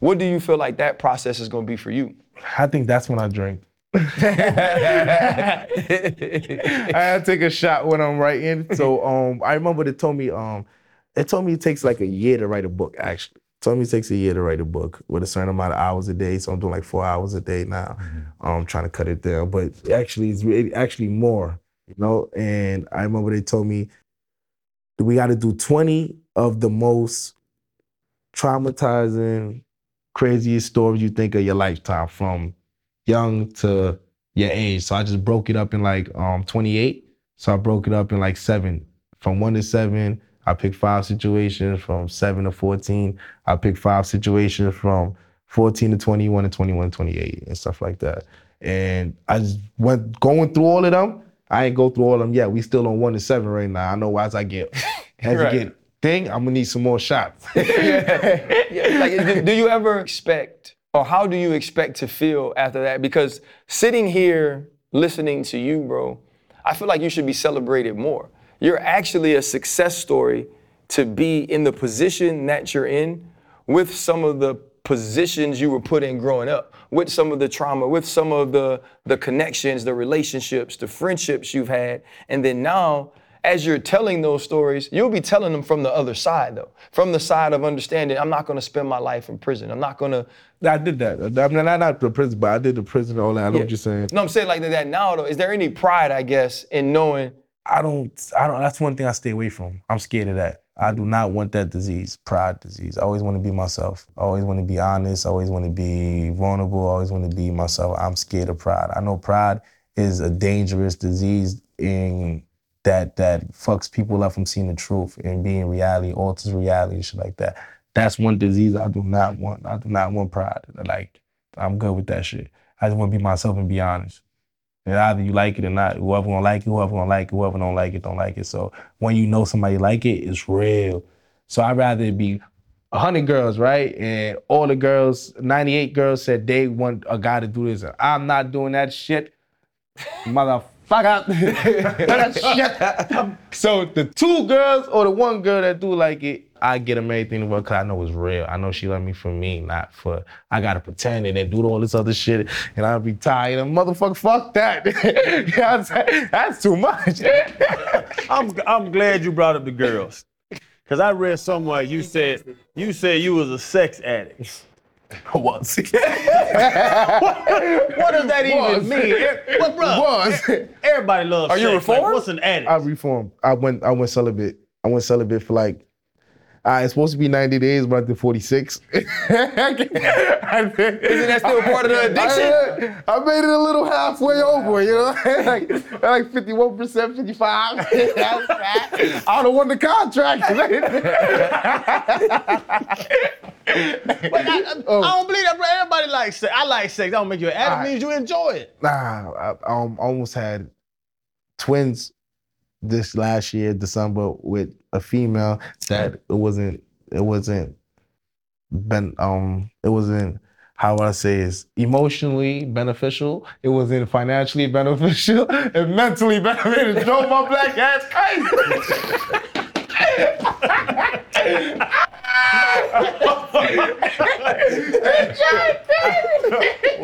Speaker 1: What do you feel like that process is going to be for you?
Speaker 2: I think that's when I drink. I had to take a shot when I'm writing. So um, I remember they told me um, it told me it takes like a year to write a book. Actually, it told me it takes a year to write a book with a certain amount of hours a day. So I'm doing like four hours a day now. I'm trying to cut it down, but actually it's really actually more. You know, and I remember they told me we got to do 20 of the most traumatizing, craziest stories you think of your lifetime from young to your age. So I just broke it up in like um 28. So I broke it up in like seven. From one to seven, I picked five situations. From seven to 14, I picked five situations from 14 to 21 and 21 to 28 and stuff like that. And I just went going through all of them. I ain't go through all of them yet. We still on one to seven right now. I know as I get as
Speaker 1: Right.
Speaker 2: I get thing, I'm gonna need some more shots.
Speaker 1: Yeah, like, do, do you ever expect, or how do you expect to feel after that? Because sitting here listening to you, bro, I feel like you should be celebrated more. You're actually a success story to be in the position that you're in with some of the positions you were put in growing up, with some of the trauma, with some of the the connections, the relationships, the friendships you've had, and then now as you're telling those stories, you'll be telling them from the other side, though, from the side of understanding. I'm not going to spend my life in prison. I'm not going to.
Speaker 2: I did that. I mean, not, not the prison, but I did the prison all that. I know what you're saying.
Speaker 1: No, I'm saying like that now, though. Is there any pride, I guess, in knowing?
Speaker 2: I don't, I don't, that's one thing I stay away from. I'm scared of that. I do not want that disease, pride disease. I always want to be myself. I always want to be honest. I always want to be vulnerable. I always want to be myself. I'm scared of pride. I know pride is a dangerous disease in that that fucks people up from seeing the truth and being reality, alters reality and shit like that. That's one disease I do not want. I do not want pride. Like, I'm good with that shit. I just want to be myself and be honest. And either you like it or not. Whoever gonna like it, whoever gonna like it, whoever don't like it, don't like it. So when you know somebody like it, it's real. So I'd rather it be hundred girls, right? And all the girls, 98 girls said they want a guy to do this. I'm not doing that shit. Motherfucker. That shit. So the two girls or the one girl that do like it, I get them everything well because I know it's real. I know she love me for me, not for I gotta pretend and then do all this other shit and I'll be tired and motherfucker, fuck that. you know what I'm saying? That's too much.
Speaker 4: I'm I'm glad you brought up the girls. Cause I read somewhere you said you said you was a sex addict.
Speaker 2: Was.
Speaker 4: What does that even
Speaker 2: Was.
Speaker 4: mean? What, bro?
Speaker 2: Was.
Speaker 4: Everybody loves
Speaker 1: Are you
Speaker 4: sex. Like, what's an addict?
Speaker 2: I reformed. I went I went celibate. I went celibate for like uh, it's supposed to be 90 days, but I did 46. Isn't
Speaker 1: that still part of the addiction?
Speaker 2: I, I made it a little halfway over, you know? like, like 51%, 55. I don't want the contract.
Speaker 4: But I, I-
Speaker 2: Oh.
Speaker 4: I don't believe that, bro. Everybody likes sex. I like sex. That don't make you an addict.
Speaker 2: Alright.
Speaker 4: means you enjoy it.
Speaker 2: Nah, I, I almost had twins this last year, December, with a female that it wasn't, it wasn't, been, um, it wasn't how would I say is emotionally beneficial. It wasn't financially beneficial and mentally beneficial. It drove my black ass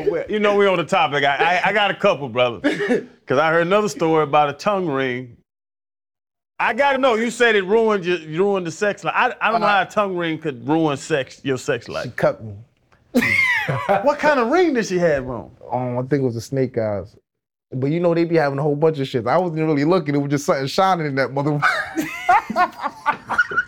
Speaker 4: Well, you know we on the topic. I, I, I got a couple, brother. Cause I heard another story about a tongue ring. I gotta know. You said it ruined your, ruined the sex life. I, I don't know how a tongue ring could ruin sex your sex life.
Speaker 2: She
Speaker 4: life.
Speaker 2: cut me.
Speaker 4: What kind of ring did she have on?
Speaker 2: Um, I think it was the snake eyes. But you know they be having a whole bunch of shit. I wasn't really looking. It was just something shining in that mother.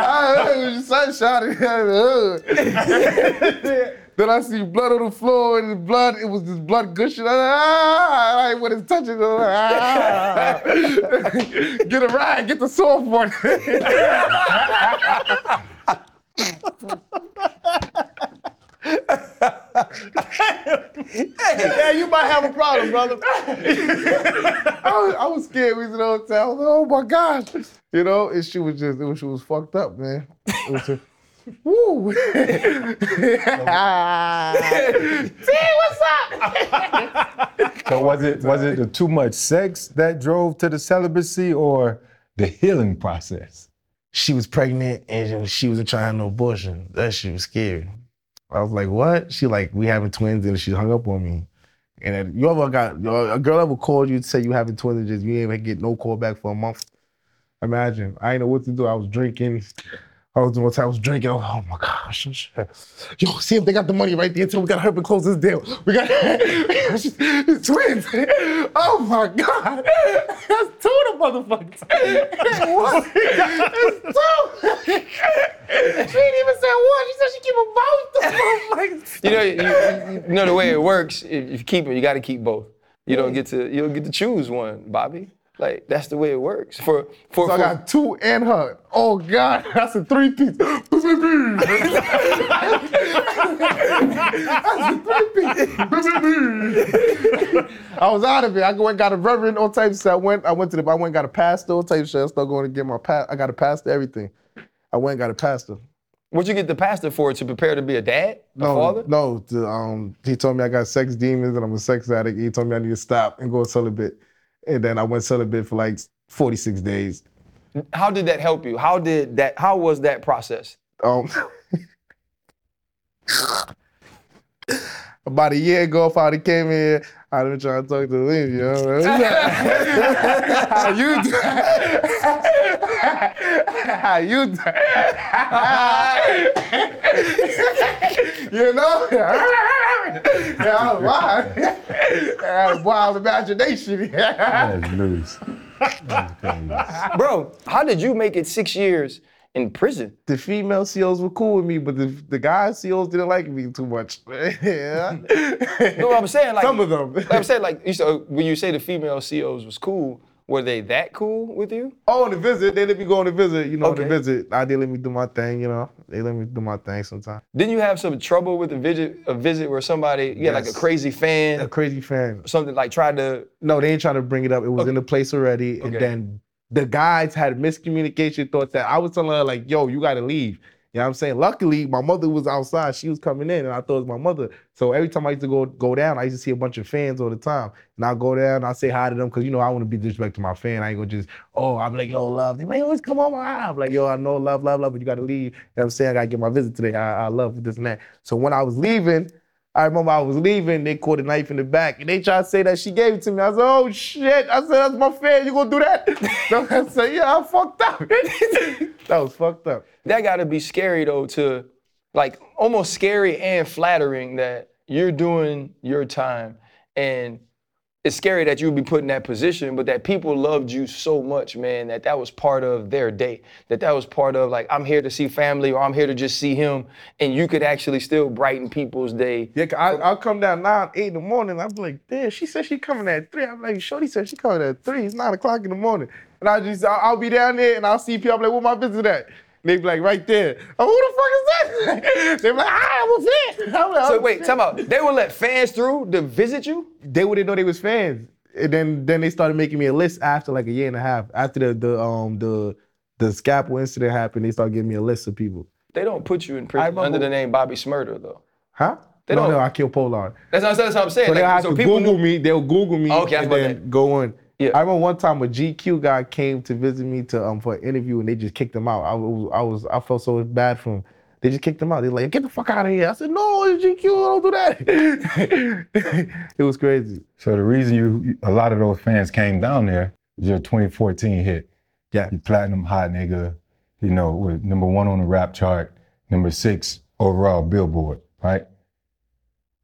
Speaker 2: I, it something shining. then I see blood on the floor and the blood. It was this blood gushing. Ah, I when it's touching. Ah. get a ride. Get the soft one.
Speaker 4: Yeah, you might have a problem, brother.
Speaker 2: I was, I was scared. We was in the hotel. I was like, oh my gosh. You know, and she was just, it was, she was fucked up, man. It was a, woo.
Speaker 3: So was it was it the too much sex that drove to the celibacy or the healing process?
Speaker 2: she was pregnant and she wasn't trying to have no abortion. That shit was scary. I was like, what? She like, we having twins and she hung up on me. And you ever got, a girl ever called you to say you having twins and just you ain't even get no call back for a month? Imagine. I didn't know what to do. I was drinking. I was doing I was drinking. Oh, oh my gosh. shit. Yo, see if they got the money right there. Them we gotta help and close this deal. We got twins. Oh my God. That's two of the motherfuckers. what? It's two. she didn't even say one. She said she keep them both.
Speaker 1: You know, you, you know the way it works. If you keep it, you got to keep both. You don't get to you don't get to choose one, Bobby. Like that's the way it works. For for,
Speaker 2: So I
Speaker 1: for-
Speaker 2: got two and her. Oh God, that's a three piece. that's a three piece. I was out of it. I went and got a reverend, types of stuff. I went, I went to the, I went and got a pastor, of shit. I started going to get my pass. I got a pastor, everything. I went and got a pastor.
Speaker 1: what you get the pastor for to prepare to be a dad, a
Speaker 2: No,
Speaker 1: father?
Speaker 2: no. Um, he told me I got sex demons and I'm a sex addict. He told me I need to stop and go celibate. And then I went celibate for like 46 days.
Speaker 1: How did that help you? How did that? How was that process?
Speaker 2: Um, about a year ago, I'd have came here, I'd have been trying to talk to Lee, you know? How you do? How you do? you know? yeah, I was wild. I had a wild imagination.
Speaker 3: That's loose.
Speaker 1: Bro, how did you make it six years in prison?
Speaker 2: the female COs were cool with me, but the, the guy COs didn't like me too much. yeah.
Speaker 1: No, I'm saying like
Speaker 2: Some of them.
Speaker 1: Like I'm saying like you said, when you say the female COs was cool, were they that cool with you?
Speaker 2: Oh, on the visit, they let me go on the visit. You know, on
Speaker 1: Okay.
Speaker 2: the visit, I they let me do my thing. You know, they let me do my thing sometimes.
Speaker 1: Didn't you have some trouble with a visit, a visit where somebody, you had like a crazy fan,
Speaker 2: A crazy fan.
Speaker 1: something like tried to?
Speaker 2: No, they ain't trying to bring it up. It was
Speaker 1: Okay.
Speaker 2: in the place already, and then the guys had miscommunication. Thought that I was telling her like, "Yo, you gotta leave." You know what I'm saying? Luckily, my mother was outside. She was coming in, and I thought it was my mother. So every time I used to go go down, I used to see a bunch of fans all the time. And I go down, I say hi to them because you know I want to be disrespectful to my fan. I ain't gonna just, oh, I'm like, yo, love. They always come on my eye. I'm like, yo, I know, love, love, love, but you gotta leave. You know what I'm saying? I gotta get my visit today. I, I love this and that. So when I was leaving, I remember I was leaving, they caught a knife in the back, and they tried to say that she gave it to me. I said, oh shit. I said, that's my fan. You gonna do that? so I said, yeah, I fucked up. that was fucked up.
Speaker 1: That got to be scary though, to like almost scary and flattering that you're doing your time, and it's scary that you'd be put in that position, but that people loved you so much, man, that that was part of their day, that that was part of like I'm here to see family or I'm here to just see him, and you could actually still brighten people's day.
Speaker 2: Yeah, I, I'll come down nine, eight in the morning. I'm like, damn, she said she coming at three. I'm like, Shorty said she coming at three. It's nine o'clock in the morning. And I just, I'll, I'll be down there and I'll see people. I'm like, where my visit at? They be like, right there. Oh, who the fuck is that? they be like, ah, I'm a fan. I'm like,
Speaker 1: So
Speaker 2: "I'm a
Speaker 1: wait,
Speaker 2: fan."
Speaker 1: time out. They would let fans through to visit you?
Speaker 2: They wouldn't know they was fans. and then then they started making me a list after like a year and a half. After the the um the the scalpel incident happened, they started giving me a list of people.
Speaker 1: They don't put you in prison under the name Bobby Shmurda though.
Speaker 2: Huh?
Speaker 1: They
Speaker 2: no,
Speaker 1: don't-
Speaker 2: no, Ackquille Pollard.
Speaker 1: That's not that's what I'm saying.
Speaker 2: So they'll have
Speaker 1: so
Speaker 2: to
Speaker 1: people
Speaker 2: Google
Speaker 1: knew-
Speaker 2: me. They'll Google me
Speaker 1: Okay,
Speaker 2: and then
Speaker 1: to-
Speaker 2: go on.
Speaker 1: Yeah.
Speaker 2: I remember one time a GQ guy came to visit me to um for an interview and they just kicked him out. I was I was I felt so bad for him. They just kicked him out. They're like, get the fuck out of here. I said, no, it's GQ, don't do that. it was crazy.
Speaker 3: So the reason you a lot of those fans came down there was your 2014 hit.
Speaker 2: Yeah.
Speaker 3: You platinum hot nigga, you know, with number one on the rap chart, number six overall Billboard, right?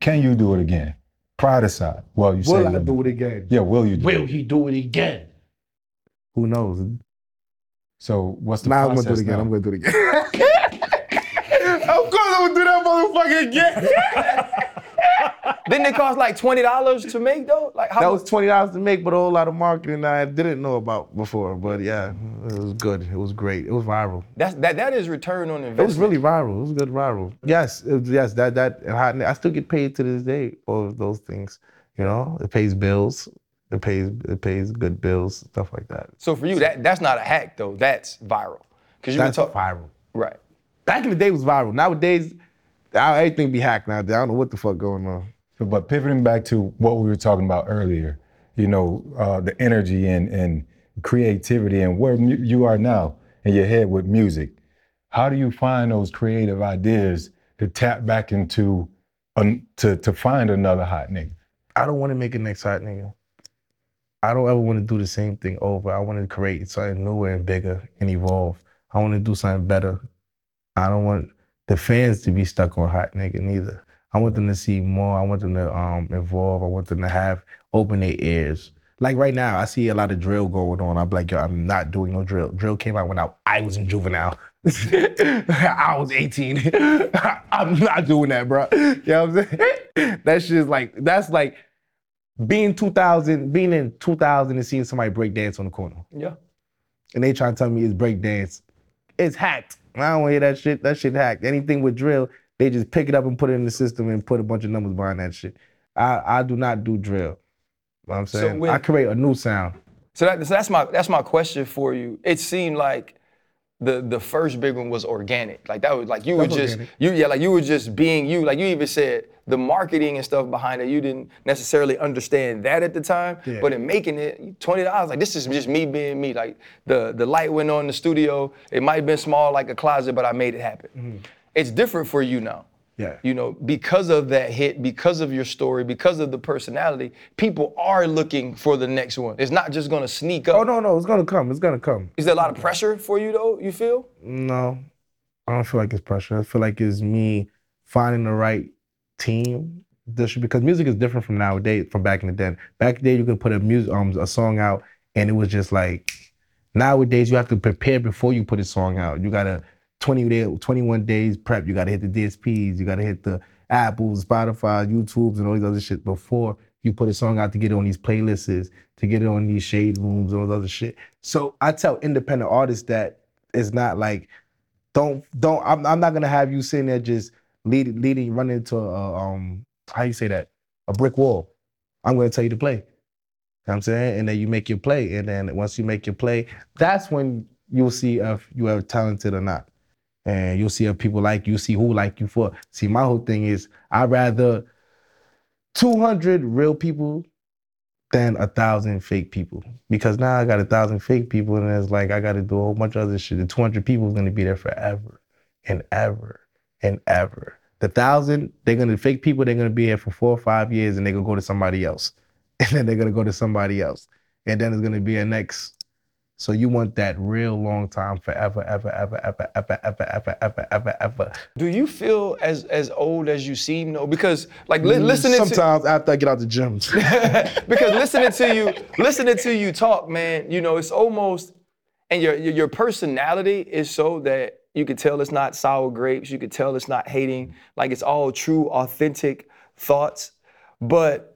Speaker 3: Can you do it again? Pride aside. Well, you say
Speaker 2: Will I
Speaker 3: you-
Speaker 2: do it again?
Speaker 3: Yeah, will you do
Speaker 2: Will
Speaker 3: it?
Speaker 2: he do it again? Who knows?
Speaker 3: So what's the
Speaker 2: Now I'm
Speaker 3: process
Speaker 2: gonna do it again.
Speaker 3: now?
Speaker 2: I'm gonna do it again. of course I'm gonna do that motherfucker again.
Speaker 1: Didn't it cost like twenty dollars to make though? Like how
Speaker 2: that was twenty dollars to make, but a whole lot of marketing I didn't know about before. But yeah, it was good. It was great. It was viral.
Speaker 1: That's that that is return on investment.
Speaker 2: It was really viral. It was good viral. Yes, was- yes. That that. I still get paid to this day for those things. You know, it pays bills. It pays it pays good bills, stuff like that.
Speaker 1: So for you, that that's not a hack though. That's viral. Cause you
Speaker 2: That's
Speaker 1: talk
Speaker 2: viral.
Speaker 1: right.
Speaker 2: Back in the day, it was viral. Nowadays, now everything be hacked now. I don't know what the fuck going on.
Speaker 3: But pivoting back to what we were talking about earlier, you know, uh, the energy and, and creativity and where mu- you are now in your head with music. How do you find those creative ideas to tap back into, to, to find another hot nigga?
Speaker 2: I don't want to make a next hot nigga. I don't ever want to do the same thing over. I want to create something newer and bigger and evolve. I want to do something better. I don't want the fans to be stuck on hot nigga neither. I want them to see more. I want them to um evolve. I want them to have open their ears. Like right now, I see a lot of drill going on. I'm like, yo, I'm not doing no drill. Drill came out when I, I was in juvenile. I was 18. I'm not doing that, bro. You know what I'm saying? That shit is like, that's like being 2000, being in 2000 and seeing somebody break dance on the corner.
Speaker 1: Yeah.
Speaker 2: And they trying to tell me it's break dance. It's hacked. I don't want to hear that shit. That shit hacked. Anything with drill, they just pick it up and put it in the system and put a bunch of numbers behind that shit. I, I do not do drill. You know what I'm
Speaker 1: So
Speaker 2: saying?
Speaker 1: when-
Speaker 2: I create a new sound.
Speaker 1: So, that, so that's my that's my question for you. It seemed like the the first big one was organic. Like that was like you were just
Speaker 2: organic.
Speaker 1: you yeah like you were just being you. Like you even said the marketing and stuff behind it. You didn't necessarily understand that at the time,
Speaker 2: Yeah.
Speaker 1: but in making it twenty dollars, like this is just me being me. Like the the light went on in the studio. It might have been small like a closet, but I made it happen. Mm-hmm. It's different for you now.
Speaker 2: Yeah.
Speaker 1: You know, because of that hit, because of your story, because of the personality, people are looking for the next one. It's not just gonna sneak up.
Speaker 2: Oh, no, no. It's to come. It's to come.
Speaker 1: Is there a lot of pressure for you though? You feel?
Speaker 2: No, I don't feel like it's pressure. I feel like it's me finding the right team. This- Because music is different from nowadays, from back in the day. Back in the day, you could put a music, um, a song out, and it was just like. Nowadays, you have to prepare before you put a song out. You gotta 20 day, 21 days prep. You gotta hit the DSPs. You gotta hit the Apple, Spotify, YouTubes, and all these other shit before you put a song out to get it on these playlists, to get it on these shade rooms, and all this other shit. So I tell independent artists that it's not like don't don't I'm, I'm not gonna have you sitting there just leading leading running into a um how you say that a brick wall i'm gonna tell you to play you know i'm saying and then you make your play and then once you make your play that's when you'll see if you are talented or not and you'll see if people like you see who like you for see my whole thing is i'd rather 200 real people than a thousand fake people because now I got a thousand fake people and it's like I got to do a whole bunch of other shit. The 200 people is gonna be there forever and ever and ever. The thousand, they're gonna fake people. They're gonna be here for four or five years and they're gonna go to somebody else, and then they're gonna go to somebody else, and then it's gonna be a next. So you want that real long time forever, ever, ever, ever, ever, ever, ever, ever, ever, ever.
Speaker 1: Do you feel as as old as you seem though? Because like li- mm, listening to
Speaker 2: Sometimes after I get out the gym.
Speaker 1: because listening to you, listening to you talk, man, you know, it's almost, and your your your personality is so that you could tell it's not sour grapes. You could tell it's not hating. Like it's all true, authentic thoughts. But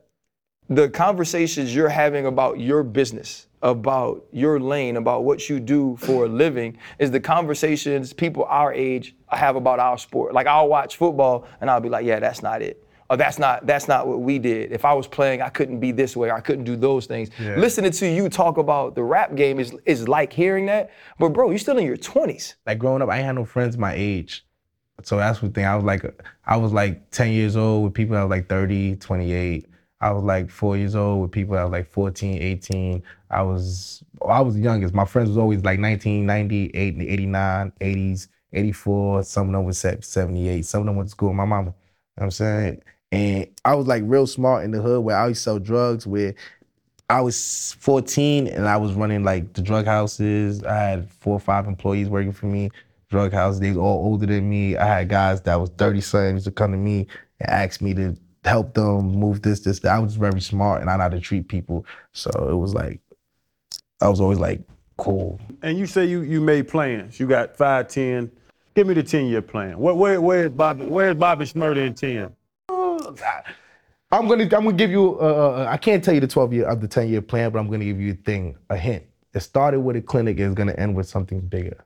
Speaker 1: the conversations you're having about your business, about your lane, about what you do for a living, is the conversations people our age have about our sport. Like I'll watch football and I'll be like, yeah, that's not it. oh, that's not that's not what we did. If I was playing, I couldn't be this way. I couldn't do those things.
Speaker 2: Yeah.
Speaker 1: Listening to you talk about the rap game is is like hearing that. But bro, you're still in your 20s.
Speaker 2: like growing up, I ain't had no friends my age. So that's the thing. I was like, I was like 10 years old with people that was like 30, 28. I was like four years old with people that was like 14, 18. I was, I was the youngest. My friends was always like 19, 90, 80, 89, 80s, 84. Some of them was 78. Some of them went to school with my mama. You know what I'm saying? And I was like real smart in the hood where I used to sell drugs where I was 14 and I was running like the drug houses. I had four or five employees working for me, drug houses. They was all older than me. I had guys that was 30 something used to come to me and ask me to help them move this, this, that. I was very smart and I know how to treat people. So it was like, I was always like, cool.
Speaker 4: And you say you you made plans. You got five, ten. Give me the ten year plan. Where where where's Bobby? Where's Bobby Shmurda in ten?
Speaker 2: I'm gonna I'm gonna give you uh, uh, I can't tell you the 12 year of the 10 year plan, but I'm gonna give you a thing, a hint. It started with a clinic, it's gonna end with something bigger.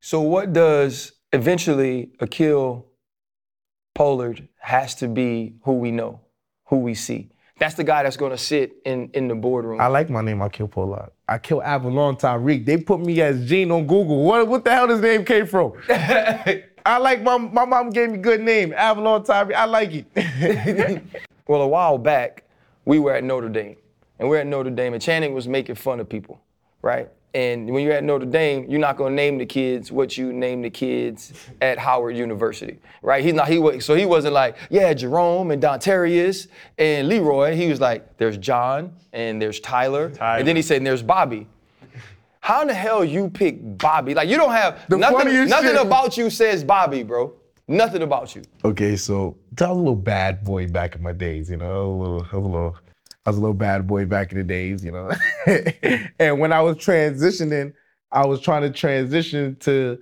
Speaker 1: So what does eventually Ackquille Pollard has to be who we know, who we see. That's the guy that's gonna sit in, in the boardroom.
Speaker 2: I like my name, Ackquille Pollard. I kill Avalon Tyreek. They put me as Jean on Google. What what the hell this name came from? I like my my mom gave me a good name, Avalon Tyreek. I like it.
Speaker 1: Well, a while back, we were at Notre Dame, and we're at Notre Dame, and Channing was making fun of people, right? And when you're at Notre Dame, you're not gonna name the kids what you name the kids at Howard University, right? He's not he was so he wasn't like yeah Jerome and Dontarius and Leroy. He was like there's John and there's Tyler,
Speaker 4: Tyler.
Speaker 1: and then he said and there's Bobby. How in the hell you pick Bobby? Like you don't have nothing. Nothing
Speaker 2: shit-
Speaker 1: about you says Bobby, bro. Nothing about you.
Speaker 2: Okay, so I was a little bad boy back in my days, you know. A little, a little, I was a little bad boy back in the days, you know. and when I was transitioning, I was trying to transition to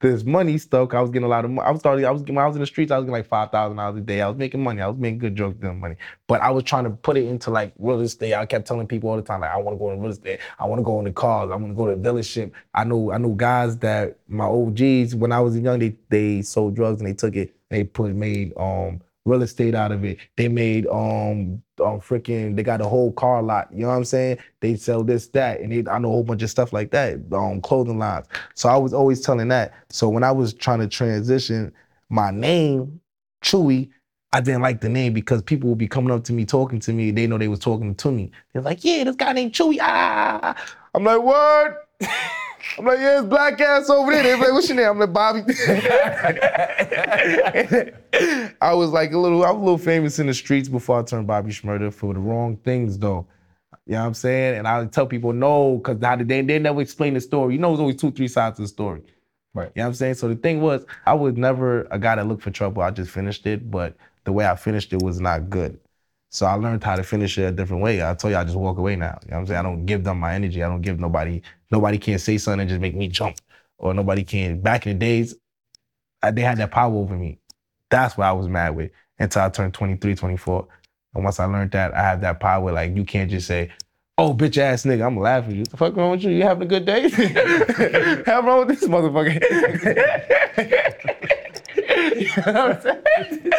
Speaker 2: this money stuff. I was getting a lot of money. I was starting. I was when I was in the streets. I was getting like five thousand dollars a day. I was making money. I was making good drugs doing money. But I was trying to put it into like real estate. I kept telling people all the time like I want to go in real estate. I want to go into cars. I want to go to the dealership. I know I know guys that my OGs when I was young they they sold drugs and they took it. They put made um real estate out of it. They made um um freaking they got a whole car lot. You know what I'm saying? They sell this that and they, I know a whole bunch of stuff like that. Um clothing lines. So I was always telling that. So when I was trying to transition my name, Chewy, I didn't like the name because people would be coming up to me talking to me. They know they was talking to me. They're like, yeah, this guy named Chewy. Ah. I'm like, what? I'm like, yeah, it's black ass over there. They're like, what's your name? I'm like, Bobby. I was like a little, I was a little famous in the streets before I turned Bobby Shmurda for the wrong things though. You know what I'm saying? And I tell people no, because they, they never explain the story. You know, there's always two, three sides to the story.
Speaker 3: Right.
Speaker 2: You know what I'm saying? So the thing was, I was never a guy that looked for trouble. I just finished it, but the way I finished it was not good. So I learned how to finish it a different way. I told you I just walk away now. You know what I'm saying? I don't give them my energy. I don't give nobody, nobody can't say something and just make me jump. Or nobody can. Back in the days, I, they had that power over me. That's what I was mad with until I turned 23, 24. And once I learned that, I had that power. Like, you can't just say, oh, bitch ass nigga, I'm laughing. What the fuck wrong with you? You having a good day? Have wrong with this motherfucker? you know what I'm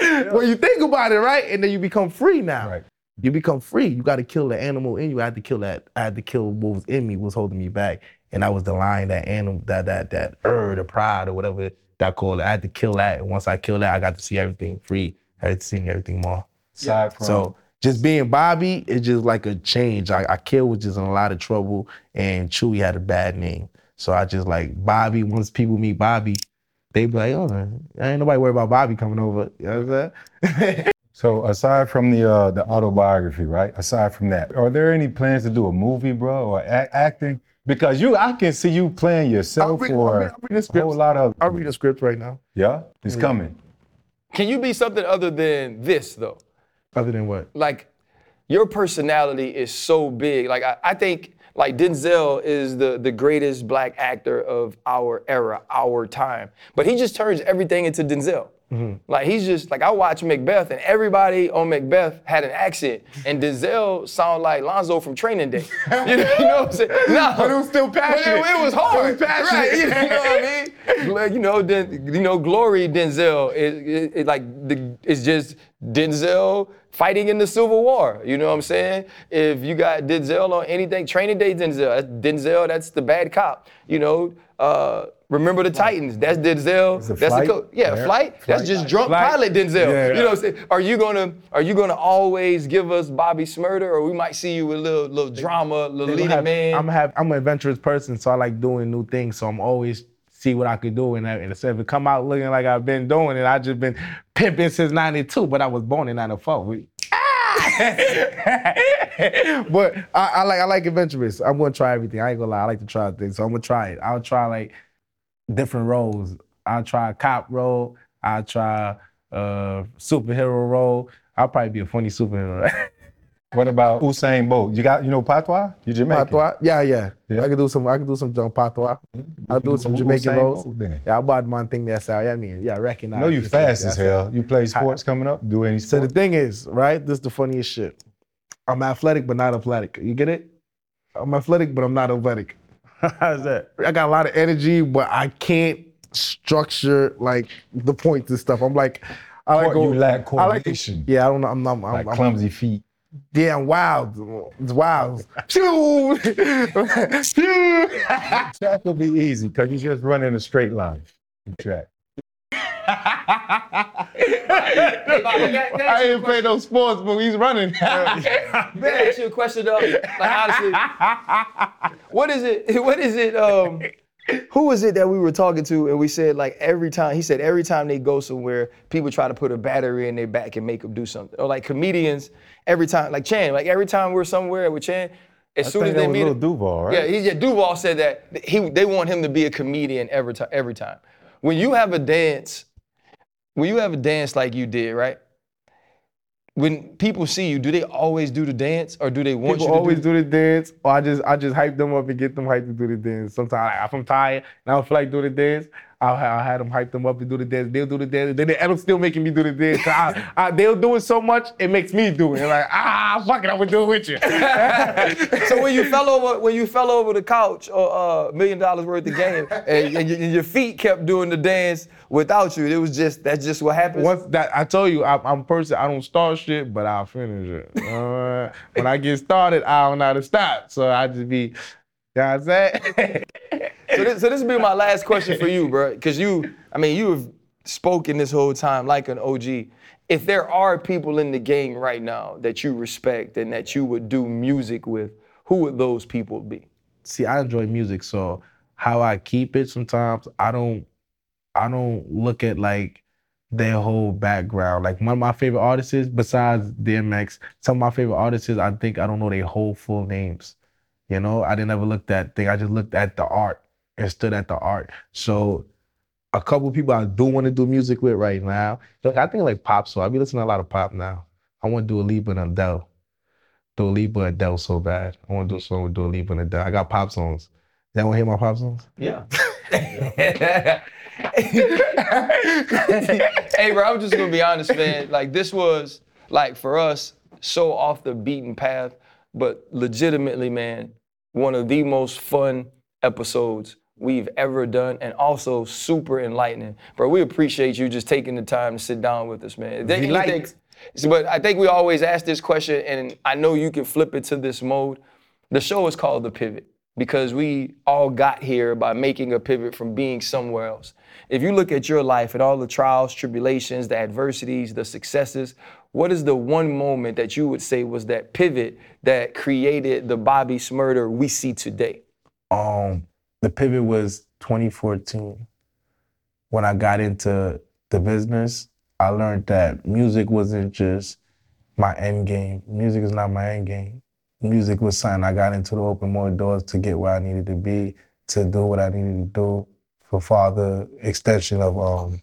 Speaker 2: saying? well, you think about it, right? And then you become free now.
Speaker 3: Right.
Speaker 2: You become free. You got to kill the animal in you. I had to kill that. I had to kill what was in me, what was holding me back, and that was the lion, that animal, that that that ur, the pride, or whatever that called it. I had to kill that. And once I killed that, I got to see everything free. I had to see everything more.
Speaker 3: Aside from
Speaker 2: So just being Bobby is just like a change. I, I Kill was just in a lot of trouble, and Chewy had a bad name. So I just like Bobby. Once people meet Bobby, they be like, oh, man, ain't nobody worried about Bobby coming over. You know what I'm saying?
Speaker 3: So aside from the uh, the autobiography, right? Aside from that, are there any plans to do a movie, bro, or a- acting? Because you, I can see you playing yourself
Speaker 2: read- I'll
Speaker 3: or
Speaker 2: read- I'll read
Speaker 3: a whole lot of.
Speaker 2: I'll read a script right now.
Speaker 3: Yeah, it's coming.
Speaker 1: Can you be something other than this though?
Speaker 2: Other than what?
Speaker 1: like your personality is so big. Like I, I think like Denzel is the the greatest black actor of our era, our time. But he just turns everything into Denzel. Like he's just like I watched Macbeth and everybody on Macbeth had an accent and Denzel sound like Lonzo from Training Day. You know, you know what I'm saying? No,
Speaker 2: But it was still passionate.
Speaker 1: It, it was hard.
Speaker 2: It was passionate.
Speaker 1: Right, you know what I mean? Like, You know, Den, you know, Glory Denzel is it, it, like the, it's just Denzel fighting in the Civil War. You know what I'm saying? If you got Denzel on anything, Training Day Denzel. That's Denzel. That's the bad cop. You know. Uh, Remember the Titans? That's Denzel. That's
Speaker 3: Flight?
Speaker 1: the co- yeah,
Speaker 3: Yeah.
Speaker 1: flight. That's just drunk
Speaker 2: Flight.
Speaker 1: pilot Denzel.
Speaker 2: Yeah,
Speaker 1: you know what I'm saying? Are you gonna Are you gonna always give us Bobby Shmurda, or we might see you with a little little drama, little leading
Speaker 2: have-
Speaker 1: man?
Speaker 2: I'm have I'm an adventurous person, so I like doing new things. So I'm always see what I could do, and, I- and instead of it come out looking like I've been doing it, I just been pimping since '92. But I was born in '94. We- but I, I like I like adventurous. I'm gonna try everything. I ain't gonna lie. I like to try things, so I'm gonna try it. I'll try like different roles. I'll try a cop role. I'll try a superhero role. I'll probably be a funny superhero.
Speaker 3: What about Usain Bolt? You got you know patois? You Jamaican?
Speaker 2: Patois? Yeah, yeah,
Speaker 3: Yeah.
Speaker 2: I can do some. I can do some John patois. Mm-hmm. I'll do some Jamaican roles. Yeah, I bought one thing that's out. Yeah, I mean, yeah, I recognize.
Speaker 3: I know you fast as hell. You play sports coming up? Do any Sports?
Speaker 2: So the thing is, right? This is the funniest shit. I'm athletic, but not athletic. You get it? I'm athletic, but I'm not athletic.
Speaker 4: How's that?
Speaker 2: I got a lot of energy, but I can't structure like the points and stuff. I'm like, I like
Speaker 3: you lack
Speaker 2: I like-
Speaker 3: coordination.
Speaker 2: yeah, I don't know. I'm, I'm, I'm,
Speaker 3: like
Speaker 2: I'm
Speaker 3: clumsy feet.
Speaker 2: Yeah, I'm wild. It's wild. Phew!
Speaker 3: Track will be easy because you just run in a straight line. Track.
Speaker 2: I ain't play no sports, but he's running.
Speaker 1: Let ask you a question though. Like honestly, what is it? What is it? Um, who was it that we were talking to and we said like every time he said every time they go somewhere, people try to put a battery in their back and make them do something. Or like comedians, every time like Chan, like every time we're somewhere with Chan, as
Speaker 3: I
Speaker 1: soon as they meet him-
Speaker 3: Duval, right?
Speaker 1: Yeah, he, yeah, Duval said that he they want him to be a comedian every time. Every time, when you have a dance, when you have a dance like you did, right? When people see you, do they always do the dance, or do they want
Speaker 2: People
Speaker 1: you to
Speaker 2: always
Speaker 1: do?
Speaker 2: do the dance, or I just I just hype them up and get them hyped to do the dance. Sometimes like, if I'm tired and I don't feel like doing the dance, I'll, I'll have them hype them up and do the dance. They'll do the dance. Then they end up still making me do the dance. I, I, they'll do it so much, it makes me do it. And like, ah, fuck it, I'm gonna do it with you.
Speaker 1: so when you fell over, when you fell over the couch or uh, million dollars worth of game, and, and, your, and your feet kept doing the dance without you, it was just that's just what happens.
Speaker 2: Once that I told you, I, I'm a person. I don't start shit, but I'll finish it. Uh, when I get started, I don't know how to stop. So I just be, you know what I'm saying?
Speaker 1: So this, so this will be my last question for you, bro. Because you, I mean, you have spoken this whole time like an OG. If there are people in the game right now that you respect and that you would do music with, who would those people be?
Speaker 2: see, I enjoy music, so how I keep it sometimes, I don't, I don't look at like their whole background. Like one of my favorite artists, is, besides DMX, some of my favorite artists, is, I think I don't know their whole full names. You know, I didn't ever look that thing. I just looked at the art and stood at the art. So a couple people I do want to do music with right now. Look, I think like pop. So I be listening to a lot of pop now. I want to do a Lipa and Adele. Dua Lipa and Adele so bad. I want to do a song with Dua Lipa and Adele. I got pop songs. Y'all want to hear my pop songs?
Speaker 1: Yeah. hey, bro, I'm just gonna be honest, man. Like this was like for us so off the beaten path, but legitimately, man, one of the most fun episodes we've ever done, and also super enlightening, bro. We appreciate you just taking the time to sit down with us, man. There anything- but I think we always ask this question, and I know you can flip it to this mode. The show is called The Pivot because we all got here by making a pivot from being somewhere else. If you look at your life and all the trials, tribulations, the adversities, the successes, what is the one moment that you would say was that pivot that created the Bobby Shmurda we see today?
Speaker 2: Um, the pivot was 2014. When I got into the business, I learned that music wasn't just my end game. Music is not my end game. Music was something I got into to open more doors to get where I needed to be, to do what I needed to do for farther extension of um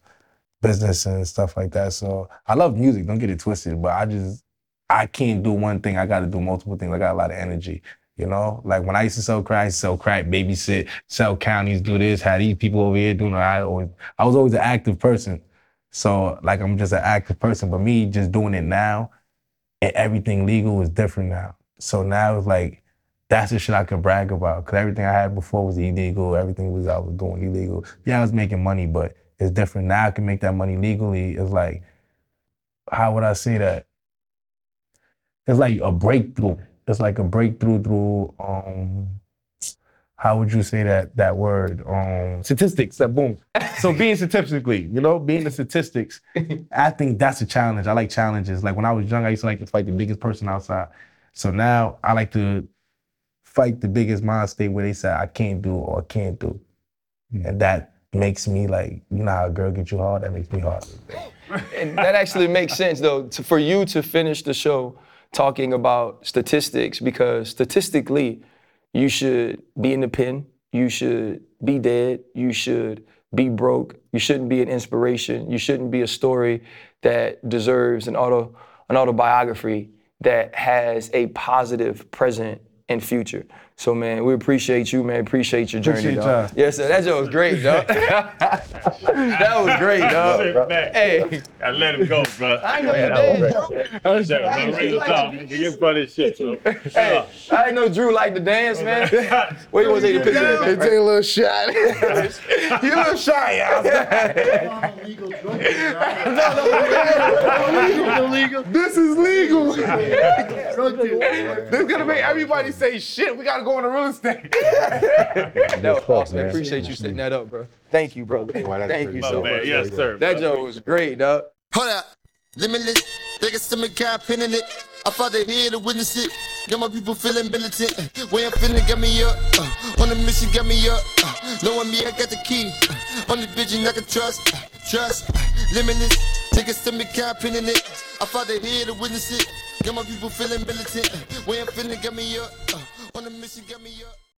Speaker 2: business and stuff like that. So I love music, don't get it twisted, but I just I can't do one thing. I gotta do multiple things. I got a lot of energy. You know, like when I used to sell crack, sell crack, babysit, sell counties, do this, had these people over here doing. I always, I was always an active person. So like I'm just an active person, but me just doing it now and everything legal is different now. So now it's like that's the shit I can brag about. Cause everything I had before was illegal. Everything was I was doing illegal. Yeah, I was making money, but it's different. Now I can make that money legally. It's like, how would I say that? It's like a breakthrough. It's like a breakthrough through um how would you say that that word? Um statistics. That boom. So being statistically, you know, being the statistics, I think that's a challenge. I like challenges. Like when I was young, I used to like to fight the biggest person outside. So now I like to fight the biggest mind state where they say I can't do or I can't do. And that makes me like, you know how a girl gets you hard, that makes me hard.
Speaker 1: And that actually makes sense though to, for you to finish the show talking about statistics because statistically you should be in the pen, you should be dead, you should be broke, you shouldn't be an inspiration, you shouldn't be a story that deserves an auto an autobiography that has a positive present and future. So man, we appreciate you, man. Appreciate your journey,
Speaker 2: Appreciate
Speaker 1: dog.
Speaker 2: y'all.
Speaker 1: Yes, sir. That joke was great, dog. that was great, dog. Hey,
Speaker 4: I let him go, bro.
Speaker 1: I know you did.
Speaker 4: I'm sorry, bro. Real talk, nigga. You're funny shit, bro.
Speaker 1: Hey, I didn't know Drew liked to dance, man. Where you want to take a picture?
Speaker 2: They take a little shot. you a little shy, y'all. This is legal. this is gonna make everybody say shit. We gotta go into real estate.
Speaker 1: That was awesome. man. Appreciate you setting that up, bro. Thank you, bro. Thank you so
Speaker 4: Man,
Speaker 1: much.
Speaker 4: yes, sir.
Speaker 1: That joke was great, dog.
Speaker 7: Hold up. Limitless. They got some guy pinning it. I father here to witness it. Got my people feeling militant. Way I'm feeling got me up. Uh, on the mission got me up. Uh, knowing me, I got the key. Uh, on the vision I can trust. Uh, trust. Uh, limitless. Take a stomach guy pinning it. I father here to witness it. Got my people feeling militant. Way I'm feeling got me up. Uh, on the mission get me up.